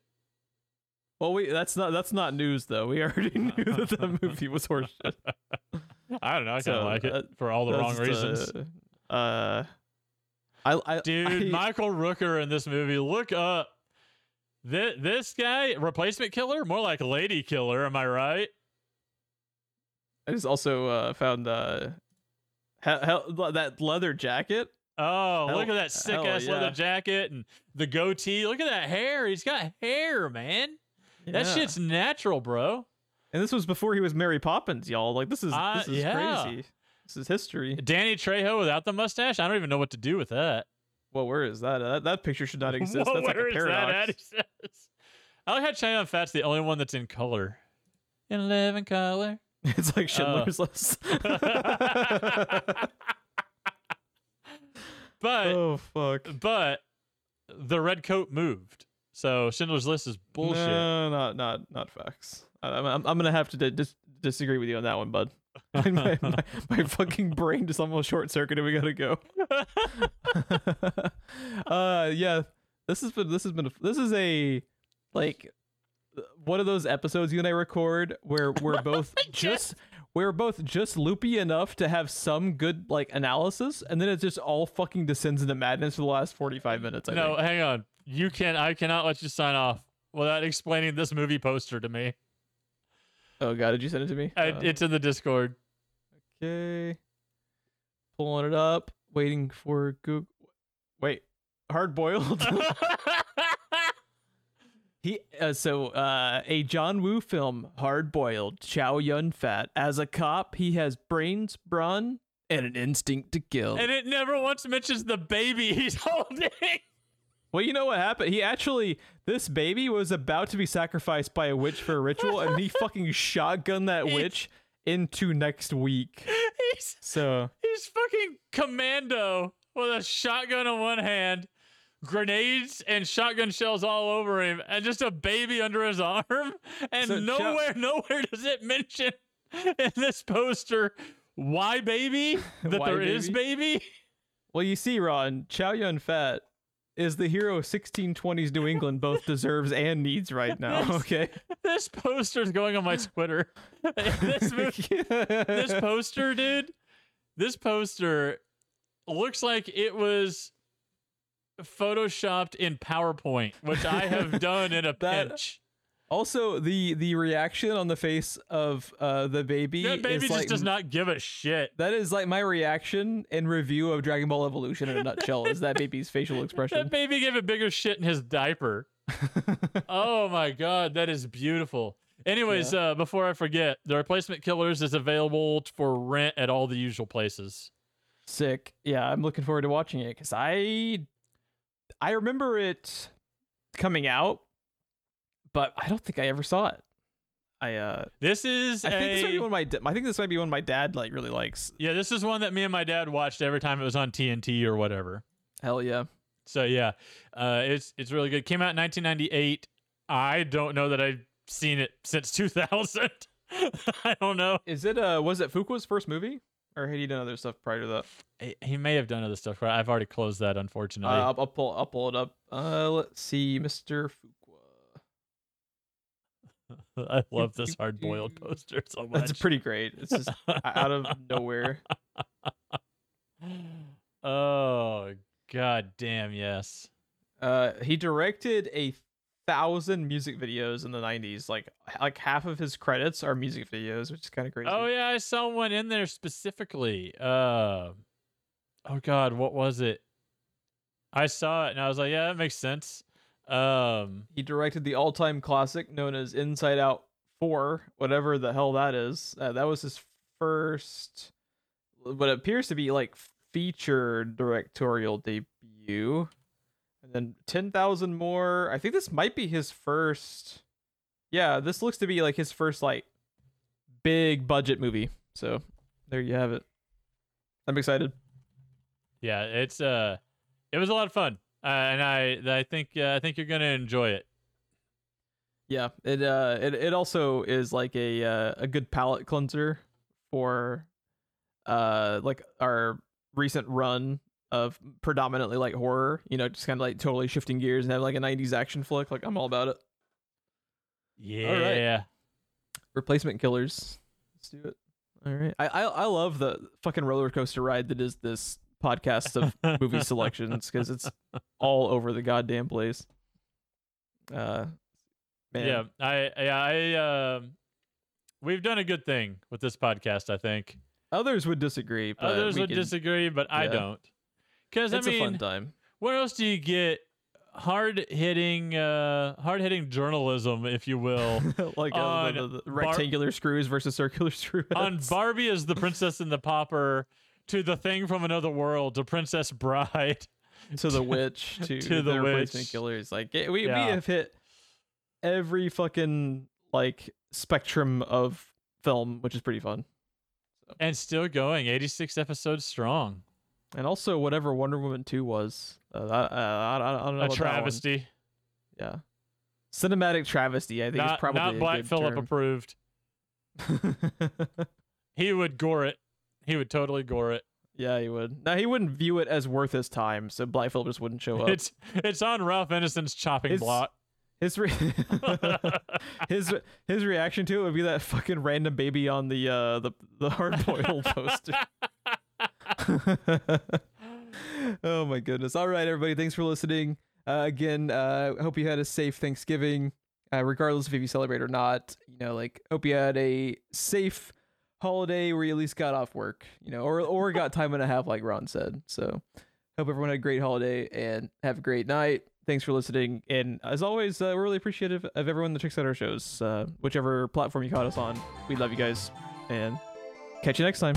Well, we that's not that's not news though. We already knew that the movie was horseshit. I don't know. I kind of like it uh, for all the wrong reasons. Uh, uh, I, I Dude, I, Michael Rooker in this movie. Look up. This, this guy, replacement killer? More like lady killer, am I right? I just also uh, found uh, Hell, hell, that leather jacket. Oh, Hell- look at that sick ass leather jacket and the goatee. Look at that hair. He's got hair, man. That Yeah. shit's natural, bro. And this was before he was Mary Poppins, y'all. Like this is Uh, this is yeah. crazy. This is history. Danny Trejo without the mustache. I don't even know what to do with that. Well, where is that? Uh, that, that picture should not exist. Whoa, That's like a is paradox. that at? He says. I like how Chow Yun Fat's the only one that's in color. In living color. it's like Uh. Schindler's List. But oh fuck. but the red coat moved. So Schindler's List is bullshit. No, not not not facts. I'm I'm, I'm gonna have to di- dis- disagree with you on that one, bud. my, my, my fucking brain just almost short circuited. We gotta go. uh, yeah. This has been this has been a, this is a like one of those episodes you and I record where we're both just we're both just loopy enough to have some good like analysis, and then it just all fucking descends into madness for the last forty five minutes. I no, think. hang on. You can I cannot let you sign off without explaining this movie poster to me. Oh god, did you send it to me? I, Uh, it's in the Discord. Okay. Pulling it up, waiting for Google. Wait, hard boiled. he uh, so uh, a John Woo film, Hard Boiled. Chow Yun Fat. As a cop, he has brains, brawn, and an instinct to kill. and it never once mentions the baby he's holding. well, you know what happened? He actually, this baby was about to be sacrificed by a witch for a ritual, and he fucking shotgunned that witch into next week. he's So he's fucking commando with a shotgun in one hand, grenades and shotgun shells all over him, and just a baby under his arm. And So, nowhere, nowhere does it mention in this poster why baby that Why there is baby. Well, you see, Ron, Chow Yun Fat is the hero of 1620s New England both deserves and needs right now. Okay. This poster's going on my Twitter. this movie, this poster, dude. This poster looks like it was photoshopped in PowerPoint, which I have done in a That- pinch. also, the the reaction on the face of uh, the baby, That baby just like does not give a shit. that is like my reaction in review of Dragon Ball Evolution in a nutshell. is that baby's facial expression? That baby gave a bigger shit in his diaper. oh my god, that is beautiful. Anyways, uh, before I forget, the replacement killers is available for rent at all the usual places. Sick. Yeah, I'm looking forward to watching it because I I remember it coming out, but I don't think I ever saw it. I uh This is I think this might be one my I think this might be one my dad like really likes. yeah, this is one that me and my dad watched every time it was on TNT or whatever. Hell yeah. So yeah, uh, it's it's really good. Came out in 1998. I don't know that I've seen it since 2000. I don't know. Is it uh was it Fuqua's first movie or had he done other stuff prior to that? He- may have done other stuff. but I've already closed that, Uh, unfortunately. I'll, I'll pull I'll pull it up. Uh let's see, Mr. Fuqua. I love this hard boiled poster so much. That's pretty great. It's just out of nowhere. oh god damn yes. Uh he directed a thousand music videos in the 90s. Like like half of his credits are music videos, which is kind of crazy. Oh yeah, I saw one in there specifically. Uh, oh god, what was it? I saw it and I was like, yeah, that makes sense. Um, He directed the all-time classic known as Inside Out 4, whatever the hell that is. Uh, that was his first what appears to be like feature directorial debut. And then 10,000 more. I think this might be his first Yeah, this looks to be like his first like big budget movie. So, there you have it. I'm excited. Yeah, it's uh, it was a lot of fun, uh, and I I think uh, I think you're gonna enjoy it. Yeah, it uh it it also is like a uh, a good palate cleanser for uh like our recent run of predominantly like horror, you know, just kind of like totally shifting gears and have like a 90s action flick. Like I'm all about it. Yeah. Replacement killers. Let's do it. All right. I I, I love the fucking roller coaster ride that is this podcast of movie selections because it's all over the goddamn place. Uh man. Yeah, I yeah I um, we've done a good thing with this podcast. I think. Others would disagree, but Others would can- disagree, but I don't. Because I It's a fun mean, time. where else do you get hard hitting, uh, hard hitting journalism, if you will? like uh, on the, the- the Bar- rectangular screws versus circular screws. on Barbie as the princess and the pauper, to the thing from another world, to Princess Bride. to the witch to, To the replacement witch. killers. Like it- we Yeah. we have hit every fucking like spectrum of film, which is pretty fun. And still going, 86 episodes strong. And also whatever Wonder Woman two was, uh, I, I, I, I don't know A about that one. travesty. Yeah, cinematic travesty. I think Not, it's probably not Black Phillip term. approved. He would gore it. He would totally gore it. yeah, he would. Now he wouldn't view it as worth his time, so Phillip just wouldn't show up. It's it's on Ralph Ineson's chopping It's- block. His re- his his reaction to it would be that fucking random baby on the uh the the hard boiled poster. oh my goodness! All right, everybody, thanks for listening. Uh, again, uh, hope you had a safe Thanksgiving, uh, regardless if you celebrate or not. You know, like hope you had a safe holiday where you at least got off work. You know, or or got time and a half, like Ron said. So, hope everyone had a great holiday and have a great night. Thanks for listening, and as always, uh, we're really appreciative of everyone that checks out our shows, uh, whichever platform you caught us on. We love you guys, and catch you next time.